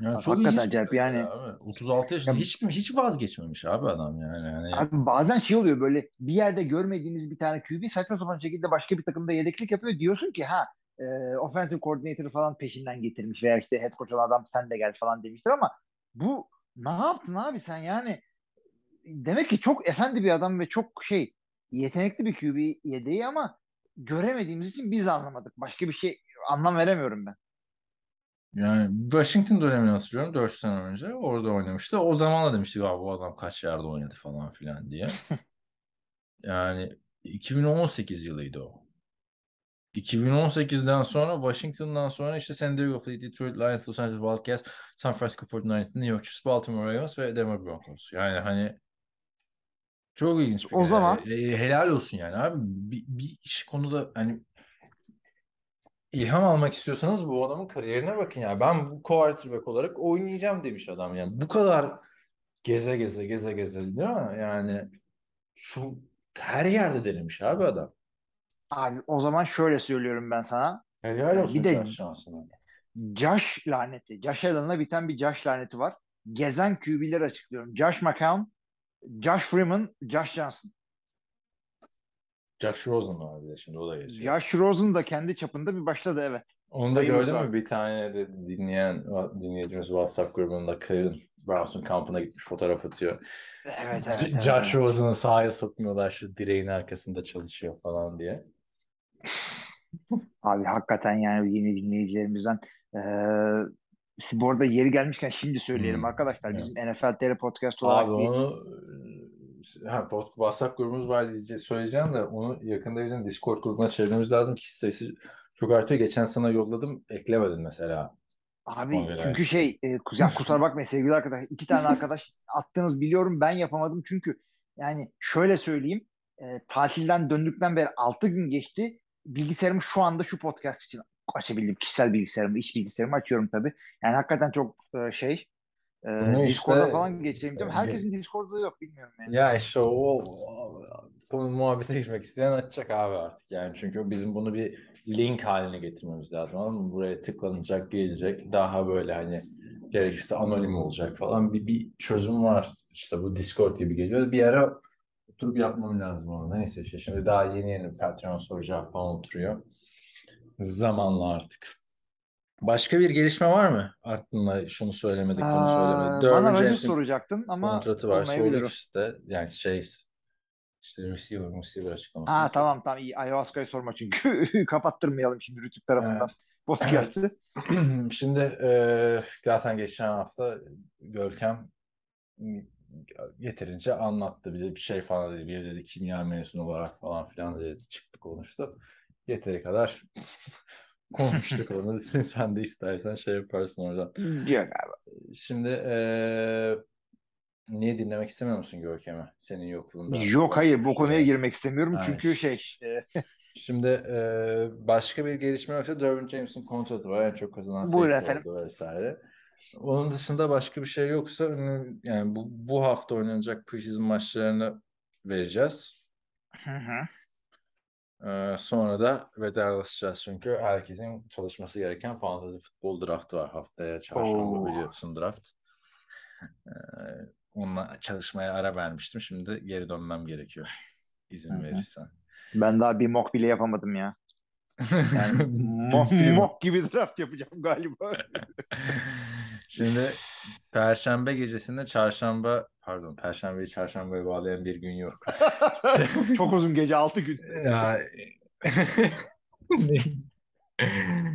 Yani çok hakikaten acayip yani. abi. 36 yaşında Ya- hiç hiç vazgeçmemiş abi adam yani. yani Abi bazen şey oluyor böyle bir yerde görmediğimiz bir tane QB saçma sapan şekilde başka bir takımda yedeklik yapıyor. Diyorsun ki ha e, offensive coordinator falan peşinden getirmiş veya işte head coach olan adam sen de gel falan demiştir ama bu ne yaptın abi sen yani demek ki çok efendi bir adam ve çok şey yetenekli bir QB yedeği ama göremediğimiz için biz anlamadık. Başka bir şey anlam veremiyorum ben. Yani Washington dönemini hatırlıyorum 4 sene önce. Orada oynamıştı. O zaman da demiştik abi bu adam kaç yerde oynadı falan filan diye. (laughs) Yani 2018 yılıydı o. 2018'den sonra Washington'dan sonra işte San Diego Fleet, Detroit Lions, Los Angeles Wildcats, San Francisco 49ers, New York Jets, Baltimore Ravens ve Denver Broncos. Yani hani çok ilginç bir O zaman- e, e, helal olsun yani abi bir, bir iş konuda hani ilham almak istiyorsanız bu adamın kariyerine bakın ya. Ben bu quarterback olarak oynayacağım demiş adam yani. Bu kadar geze geze geze geze değil mi? Yani şu her yerde denemiş abi adam. Abi o zaman şöyle söylüyorum ben sana. Helal olsun Bir de- Johnson'a. Josh laneti. Josh Allen'la biten bir Josh laneti var. Gezen QB'ler açıklıyorum. Josh McCown, Josh Freeman, Josh Johnson. Josh Rosen var bir de şimdi o da geziyor. Josh Rosen da kendi çapında bir başladı evet. Onu da gördün mü? Bir tane de dinleyen dinleyicimiz WhatsApp grubunda Cleveland Browns'un kampına gitmiş fotoğraf atıyor. Evet evet. evet, Josh evet. Rosen'ı sahaya sokmuyorlar şu direğin arkasında çalışıyor falan diye. (laughs) Abi hakikaten yani yeni dinleyicilerimizden eee bu arada yeri gelmişken şimdi söyleyelim Hmm, arkadaşlar. evet. Bizim NFL TR Podcast olarak Abi bir onu ha, WhatsApp grubumuz var diye söyleyeceğim de onu yakında bizim Discord grubuna çevirmemiz lazım. Kişi sayısı çok artıyor. Geçen sana yolladım. Eklemedin mesela. Abi Kongre çünkü şey e, ya kusura bakmayın sevgili arkadaşlar iki tane arkadaş (laughs) attınız biliyorum ben yapamadım çünkü yani şöyle söyleyeyim e, tatilden döndükten beri 6 gün geçti bilgisayarımı şu anda şu podcast için açabildim kişisel bilgisayarımı iş bilgisayarımı açıyorum tabii yani hakikaten çok e, şey Ee, Bunu Discord'a işte- falan geçeyim diyorum. e, Herkesin Discord'da yok bilmiyorum yani. Ya işte o, o muhabbete girmek isteyen açacak abi artık yani çünkü bizim bunu bir link haline getirmemiz lazım anladın mı? Buraya tıklanacak, gelecek daha böyle hani gerekirse anonim olacak falan bir, bir çözüm var. İşte bu Discord gibi geliyor. Bir ara oturup yapmam lazım onu. Neyse işte şimdi daha yeni yeni Patreon soru cevap falan oturuyor. Zamanla artık. Başka bir gelişme var mı? Aklında şunu söylemedik, bunu Aa, söylemedik. bana Derwin Rodgers soracaktın ama kontratı var. Sorduk işte. Yani şey işte receiver, receiver açıklaması. Ha tamam tamam iyi. Ayahuasca'yı sorma çünkü (laughs) kapattırmayalım şimdi Rütük tarafından podcast'ı. (clears throat) Şimdi e, zaten geçen hafta Görkem yeterince anlattı. Bir de bir şey falan dedi. Bir dedi kimya mezunu olarak falan filan dedi. Çıktı konuştu. Yeteri kadar konuştuk (laughs) onu. Sen, sen de istersen şey yaparsın oradan. Yok abi. Şimdi e, niye dinlemek istemiyor musun Görkem'i? Senin yokluğunda. Yok hayır bu konuya Şey. girmek istemiyorum Ay. çünkü şey e, (laughs) Şimdi e, başka bir gelişme yoksa Derwin James'in kontratı var. En çok kazanan efendim. oldu vesaire. Onun dışında başka bir şey yoksa yani bu, bu hafta oynanacak preseason maçlarını vereceğiz. hı hı. Sonra da vedalaşacağız çünkü herkesin çalışması gereken fantasy futbol draftı var haftaya çarşamba Oo. biliyorsun draft. E, onunla çalışmaya ara vermiştim. Şimdi geri dönmem gerekiyor. İzin verirsen. ben daha bir mock bile yapamadım ya. Yani (laughs) mock gibi draft yapacağım galiba. (laughs) Şimdi Perşembe gecesinde çarşamba pardon Perşembeyi çarşambaya bağlayan bir gün yok. (laughs) Çok uzun gece 6 gün. ya (laughs)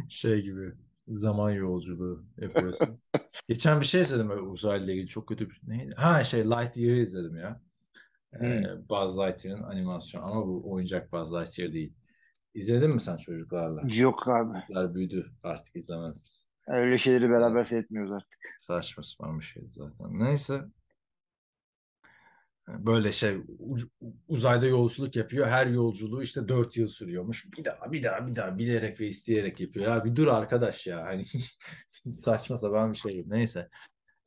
şey gibi zaman yolculuğu yapıyorsun. Geçen bir şey izledim öyle uzayla ilgili çok kötü bir neydi? Ha şey Lightyear'ı izledim ya. Ee, Buzz Lightyear'ın animasyon ama bu oyuncak Buzz Lightyear değil. İzledin mi sen çocuklarla? Yok abi. Çocuklar büyüdü artık izlemez misin? Öyle şeyleri beraber seyretmiyoruz artık. Saçma sapan bir şey zaten. Neyse. Böyle şey uzayda yolculuk yapıyor. Her yolculuğu işte 4 yıl sürüyormuş. Bir daha bir daha bir daha bilerek ve isteyerek yapıyor. Ya bir dur arkadaş ya. Hani (laughs) saçma sapan bir şey. Neyse.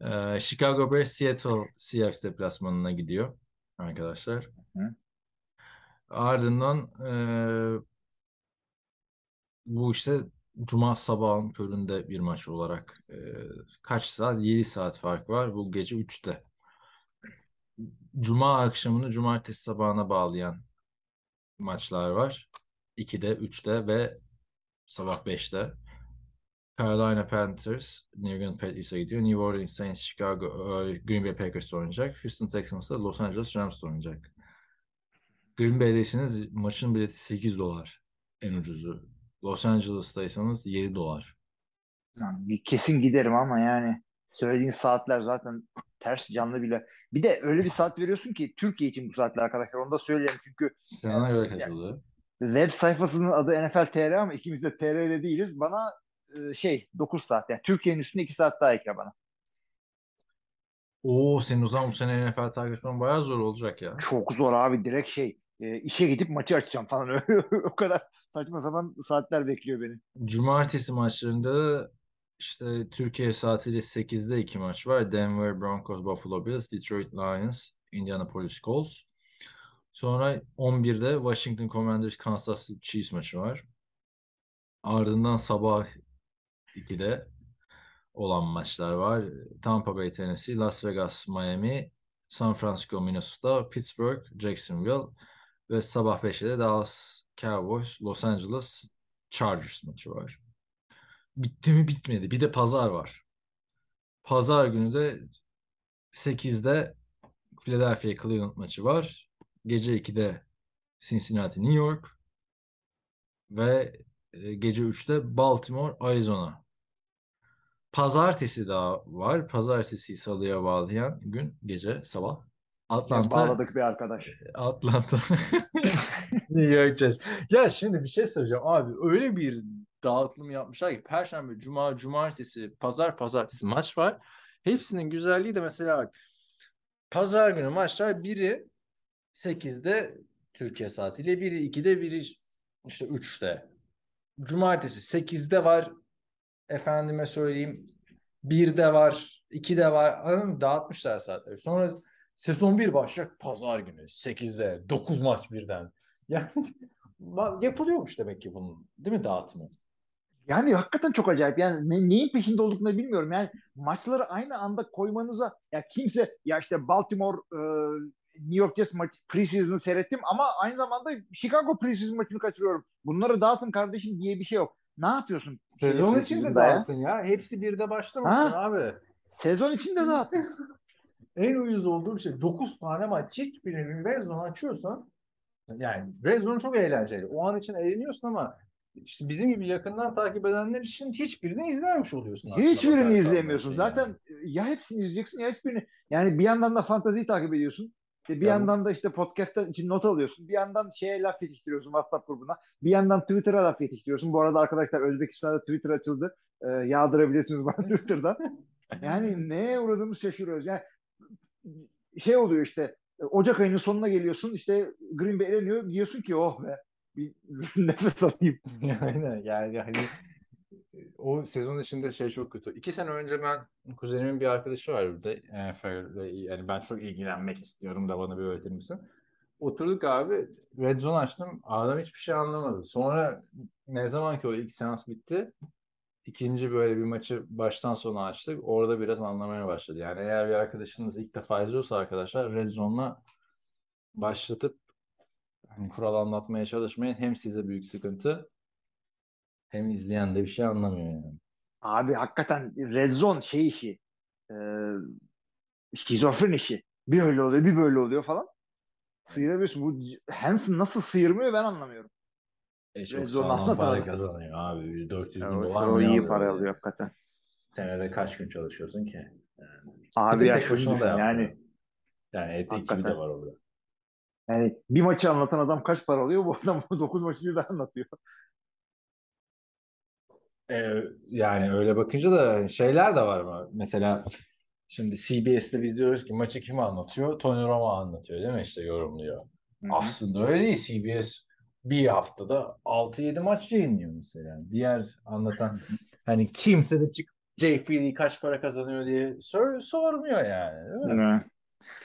Ee, Chicago Bears Seattle Seahawks deplasmanına gidiyor arkadaşlar. Hı. Ardından eee, bu işte Cuma sabahın köründe bir maç olarak eee, kaç saat? 7 saat fark var. Bu gece 3'te. Cuma akşamını cumartesi sabahına bağlayan maçlar var. 2'de, 3'te ve sabah 5'te. Carolina Panthers, New England Patriots'a gidiyor. New Orleans Saints, Chicago, Green Bay Packers'ta oynayacak. Houston Texans da Los Angeles Rams'ta oynayacak. Green Bay'deyseniz maçın bileti 8 dolar en ucuzu. Los Angeles'taysanız 7 dolar. Yani kesin giderim ama yani söylediğin saatler zaten ters canlı bile. Bir de öyle bir saat veriyorsun ki Türkiye için bu saatler arkadaşlar onu da söyleyeyim çünkü Sana göre kaç oluyor? web sayfasının adı NFL TR ama ikimiz de TR'de değiliz. Bana e, şey 9 saat yani Türkiye'nin üstünde 2 saat daha ekle bana. Oo senin o zaman bu sene NFL takip etmen bayağı zor olacak ya. Çok zor abi direkt şey e, işe gidip maçı açacağım falan (laughs) o kadar saçma sapan saatler bekliyor beni. Cumartesi maçlarında da işte Türkiye saatiyle 8'de iki maç var. Denver Broncos, Buffalo Bills, Detroit Lions, Indianapolis Colts. Sonra 11'de Washington Commanders, Kansas City Chiefs maçı var. Ardından sabah 2'de olan maçlar var. Tampa Bay, Tennessee, Las Vegas, Miami, San Francisco, Minnesota, Pittsburgh, Jacksonville ve sabah 5'te de Dallas Cowboys, Los Angeles Chargers maçı var. Bitti mi bitmedi. Bir de pazar var. Pazar günü de 8'de Philadelphia Cleveland maçı var. Gece 2'de Cincinnati New York ve e, gece 3'te Baltimore Arizona. Pazartesi daha var. Pazartesi salıya bağlayan gün gece sabah. Atlanta Bağladık bir arkadaş. Atlanta. (laughs) New York Jets. Ya şimdi bir şey söyleyeceğim abi. Öyle bir dağıtım yapmışlar ki Perşembe, Cuma, Cumartesi, Pazar, Pazartesi maç var. Hepsinin güzelliği de mesela Pazar günü maçlar biri 8'de Türkiye saatiyle, biri 2'de, biri işte 3'te. Cumartesi 8'de var. Efendime söyleyeyim 1'de var. 2'de var. Anladın mı? Dağıtmışlar saatleri. Sonra sezon 1 başlayacak pazar günü 8'de 9 maç birden. (laughs) Yani yapılıyormuş demek ki bunun. Değil mi dağıtımı? Yani hakikaten çok acayip. Yani ne, neyin peşinde olduklarını bilmiyorum. Yani maçları aynı anda koymanıza ya kimse ya işte Baltimore e, New York Jets maçı preseason'ı seyrettim ama aynı zamanda Chicago preseason maçını kaçırıyorum. Bunları dağıtın kardeşim diye bir şey yok. Ne yapıyorsun? Sezon Şey, içinde ya? dağıtın ya. Hepsi birde başlamasın Ha? abi. Sezon içinde dağıtın. (laughs) En uyuz olduğum şey 9 tane maç hiçbirinin red zone açıyorsan yani red zone çok eğlenceli. O an için eğleniyorsun ama işte bizim gibi yakından takip edenler için hiçbirini izlememiş oluyorsun. aslında Hiçbirini yani. Zaten ya hepsini izleyeceksin ya hiçbirini. Yani bir yandan da fantaziyi takip ediyorsun. İşte bir Ya bu- yandan da işte podcast'ta için not alıyorsun. Bir yandan şeye laf yetiştiriyorsun WhatsApp grubuna. Bir yandan Twitter'a laf yetiştiriyorsun. Bu arada arkadaşlar Özbekistan'da Twitter açıldı. Ee, yağdırabilirsiniz bana (laughs) Twitter'dan. Yani neye uğradığımız şaşırıyoruz. Yani şey oluyor işte Ocak ayının sonuna geliyorsun. işte Green Bay eleniyor. Diyorsun ki oh be bir (laughs) nefes alayım. (laughs) Aynen yani hani o sezon içinde şey çok kötü. İki sene önce ben kuzenimin bir arkadaşı var burada. Yani ben çok ilgilenmek istiyorum da bana bir öğretir misin? Oturduk abi Red Zone açtım. Adam hiçbir şey anlamadı. Sonra ne zaman ki o ilk seans bitti ikinci böyle bir maçı baştan sona açtık. Orada biraz anlamaya başladı. Yani eğer bir arkadaşınız ilk defa izliyorsa arkadaşlar Red Zone'la başlatıp hani kural anlatmaya çalışmayın. Hem size büyük sıkıntı hem izleyen de bir şey anlamıyor yani. Abi hakikaten Red Zone şey işi. E, şizofren işi. Bir öyle oluyor bir böyle oluyor falan. Sıyıramıyorsun. Bu Hansen nasıl sıyırmıyor ben anlamıyorum. E Red çok Zone'u sağlam para kazanıyor abi. Bir 400 bin Ya, dolar o mı iyi para alıyor hakikaten. Senede kaç gün çalışıyorsun ki? Abi Bir de ya şunu düşün yani. Yani et ekibi de var orada. Yani bir maçı anlatan adam kaç para alıyor? Bu adam (laughs) 9 maçı birden anlatıyor. Ee, yani öyle bakınca da şeyler de var mı? Mesela şimdi CBS'te biz diyoruz ki maçı kim anlatıyor? Tony Romo anlatıyor değil mi? İşte yorumluyor. Aslında öyle değil. CBS bir haftada 6-7 maç yayınlıyor mesela. Diğer anlatan hani kimse de çık Jay Feely kaç para kazanıyor diye sor, sormuyor yani. Değil mi?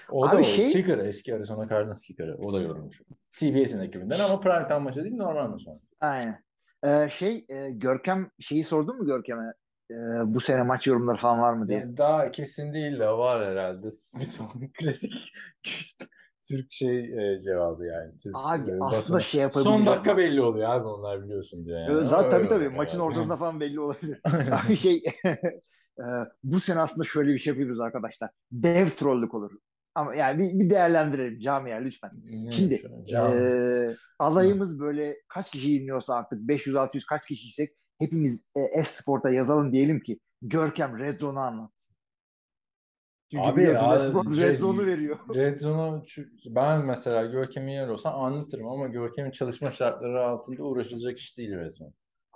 O da Abi o. şey- Kicker eski Arizona Cardinals kicker'ı. O da yorumcu. CBS'in ekibinden ama prime time maçı değil normal maç. Aynen. Ee, şey e, Görkem şeyi sordun mu Görkem'e? Ee, bu sene maç yorumları falan var mı diye. Daha kesin değil de var herhalde. (laughs) Bir klasik Türk şey e, cevabı yani. Türk, Abi e, aslında şey yapabilir. Son dakika belli oluyor abi onlar biliyorsun diyor yani. Zaten tabii tabii maçın yani. ortasında (laughs) falan belli olabilir. Abi şey (laughs) e, bu sene aslında şöyle bir şey yapıyoruz arkadaşlar. Dev trollük olur. Ama yani bir, bir değerlendirelim camia lütfen. Ne Şimdi e, alayımız böyle kaç kişi dinliyorsa artık 500-600 kaç kişiysek hepimiz e, Esport'a yazalım diyelim ki Görkem Red Zone'u anlat. Çünkü Abi ya, Esport şey- Red Zone'u veriyor. (laughs) Red Zone'u çü- ben mesela Görkem'in yer olsam anlatırım ama Görkem'in çalışma şartları altında uğraşılacak iş değil Red Zone.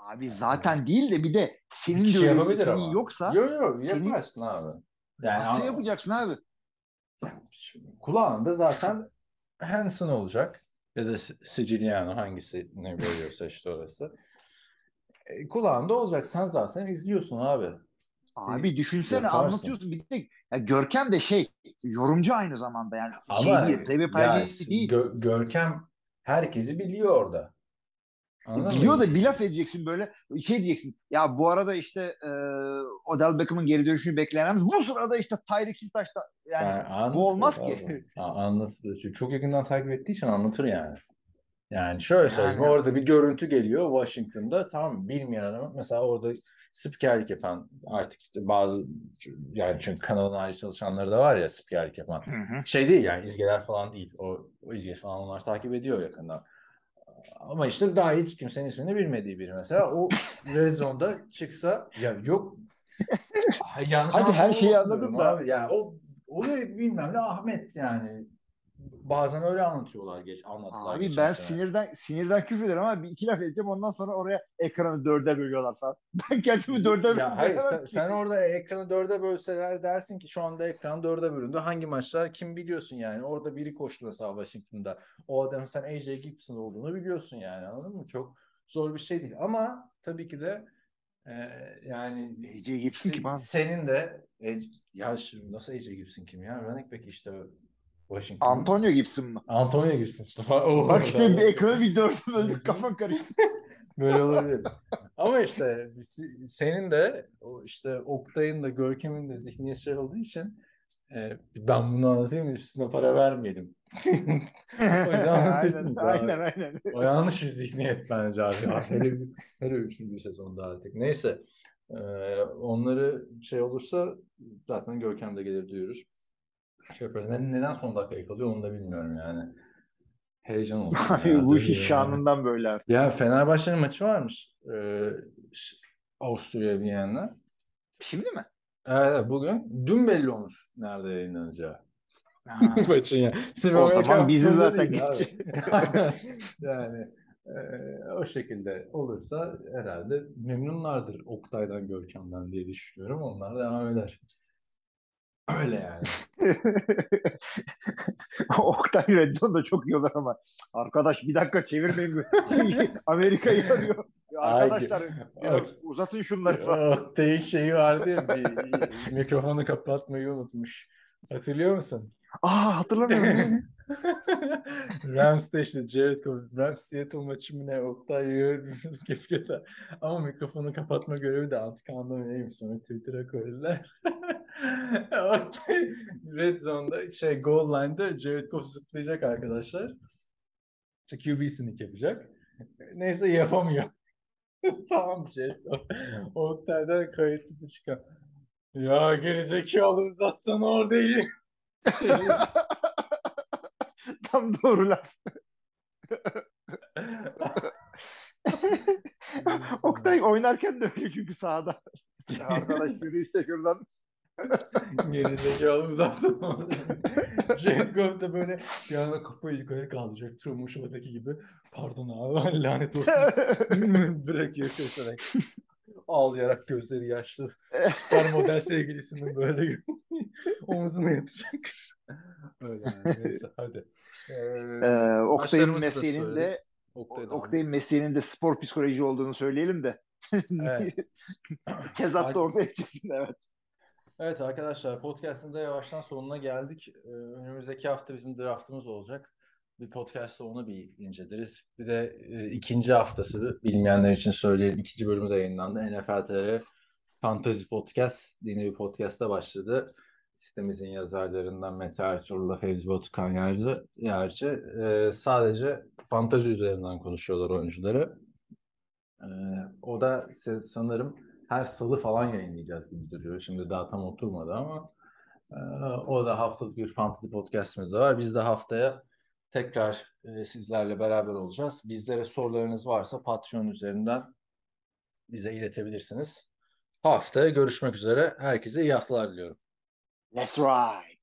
Abi zaten değil de bir de senin Bir de şey öyle yeteneğin yoksa Yok yok senin- yaparsın abi. Yani nasıl ama- yapacaksın abi? kulağında zaten Hanson olacak ya da Siciliano hangisi ne veriyorsa işte orası. E, kulağında olacak. Sen zaten izliyorsun abi. Abi düşünsene yaparsın. anlatıyorsun. Bir de ya Görkem de şey yorumcu aynı zamanda yani şey Ama değil, play by ya, değil. Gö- Görkem herkesi biliyor orada. Anladın Biliyor mı? da bir laf edeceksin böyle şey diyeceksin. Ya bu arada işte e, Odell Beckham'ın geri dönüşünü beklenemez. Bu sırada işte Tyreek Hill taşta yani Yani bu olmaz abi. (laughs) ki. Anlatır. Çok yakından takip ettiği için anlatır yani. Yani şöyle söyleyeyim. Yani- Orada bir görüntü geliyor Washington'da. Tamam? Bilmeyen adam mesela orada spikerlik yapan artık işte bazı yani çünkü kanalın ayrı çalışanları da var ya spikerlik yapan. Hı hı. Şey değil yani izgeler falan değil. O, o izge falan onlar takip ediyor yakından. Ama işte daha hiç kimsenin ismini bilmediği biri mesela o (laughs) Red Zone'da çıksa ya yok yanlış Hadi her şeyi diyorum da. Abi. Yani o oluyor bilmem ne Ahmet yani. Bazen öyle anlatıyorlar geç anlattılar. Abi ben sene. sinirden sinirden küfür ederim ama bir iki laf edeceğim ondan sonra oraya ekranı dörde bölüyorlar falan. (laughs) Ben kendimi dörde Ya hayır sen, sen orada ekranı dörde bölseler dersin ki şu anda ekran dörde bölündü. Hangi maçlar kim biliyorsun yani. Orada biri koştu mesela Washington'da. O adamın sen AJ Gibson olduğunu biliyorsun yani anladın mı? Çok zor bir şey değil. Ama tabii ki de Ee, yani AJ Gibson kim abi? Senin de e, ya şu, nasıl AJ Gibson kim ya? Running back işte Washington. Antonio Gibson mı? Antonio Gibson işte. Oh, Bak işte bir ekranı bir dördüm öyle (laughs) kafam karıştı. Böyle olabilir. Ama işte senin de o işte Oktay'ın da Görkem'in de zihniyet şey olduğu için e, ben bunu anlatayım üstüne para vermeyelim. (laughs) O yüzden aynen, aynen aynen. O yanlış bir zihniyet bence abi. Hele, hele üçüncü sezonda artık. Neyse. e, onları şey olursa zaten Görkem de gelir diyoruz. Şey yaparız. Ne- neden son dakikaya kalıyor onu da bilmiyorum yani. Heyecan (laughs) oldu. Abi bu iş şanından böyle artık. Ya Fenerbahçe'nin maçı varmış. Ee, Avusturya Viyana'da. Şimdi mi? Evet bugün. Dün belli olmuş nerede yayınlanacağı. (laughs) Maçın ya. O zaman bizi zaten geçecek. (laughs) yani e, o şekilde olursa herhalde memnunlardır Oktay'dan Görkem'den diye düşünüyorum. Onlar devam eder. Öyle yani. (laughs) Oktay Redzon da çok iyi olur ama arkadaş bir dakika çevirmeyin. (laughs) Amerika'yı arıyor. Ya Arkadaşlar biraz uzatın şunları falan. Oktay'ın şeyi vardı ya bir, mikrofonu kapatmayı unutmuş. Hatırlıyor musun? Aa hatırlamıyorum. (laughs) Rams'te işte Jared Goff, Rams Seattle maçı mı ne Oktay yapıyor (laughs) da ama mikrofonu kapatma görevi de mı neymiş sonra Twitter'a koydular. (laughs) Oktay Red Zone'da şey goal line'da Jared Goff zıplayacak arkadaşlar. İşte QB sneak yapacak. Neyse yapamıyor. tamam Goff. Oktay'dan kayıtlı çıkan. Ya gerizekalı uzatsan orada iyi. (laughs) Tam doğru laf. (laughs) Oktay oynarken de öyle çünkü sahada. Ya (laughs) Arkadaş yürü işte şuradan. Gerizekalı uzatsan orada. Goff da böyle bir anda kafayı yukarı kaldıracak. Truman Show'daki gibi. Pardon abi lanet olsun. Bırakıyor keserek. Ağlayarak gözleri yaşlı. (laughs) Her model sevgilisinin böyle (laughs) omzuna yatacak. Öyle yani. Neyse hadi. Ee, Ee, Oktay'ın mesleğinin de. Oktay'ın mesleğinin de spor psikoloji olduğunu söyleyelim de. Evet. (laughs) Tezat da ortaya çıksın evet. Evet arkadaşlar podcast'ın da yavaştan sonuna geldik. Ee, önümüzdeki hafta bizim draftımız olacak. Bir podcast'ta onu bir inceleriz. Bir de e, ikinci haftası bilmeyenler için söyleyelim. İkinci bölümü de yayınlandı. NFL TR Fantasy Podcast yeni bir podcast'a başladı. Sitemizin yazarlarından Mete Ertuğrul'la Fevzi Batıkan Yerci, Yerci. Ee, sadece fantazi üzerinden konuşuyorlar oyuncuları. Ee, o da sanırım her salı falan yayınlayacağız gibi duruyor. Şimdi daha tam oturmadı ama e, o da haftalık bir fantasy podcastimiz de var. Biz de haftaya tekrar e, sizlerle beraber olacağız. Bizlere sorularınız varsa Patreon üzerinden bize iletebilirsiniz. Haftaya görüşmek üzere. Herkese iyi haftalar diliyorum. Let's ride.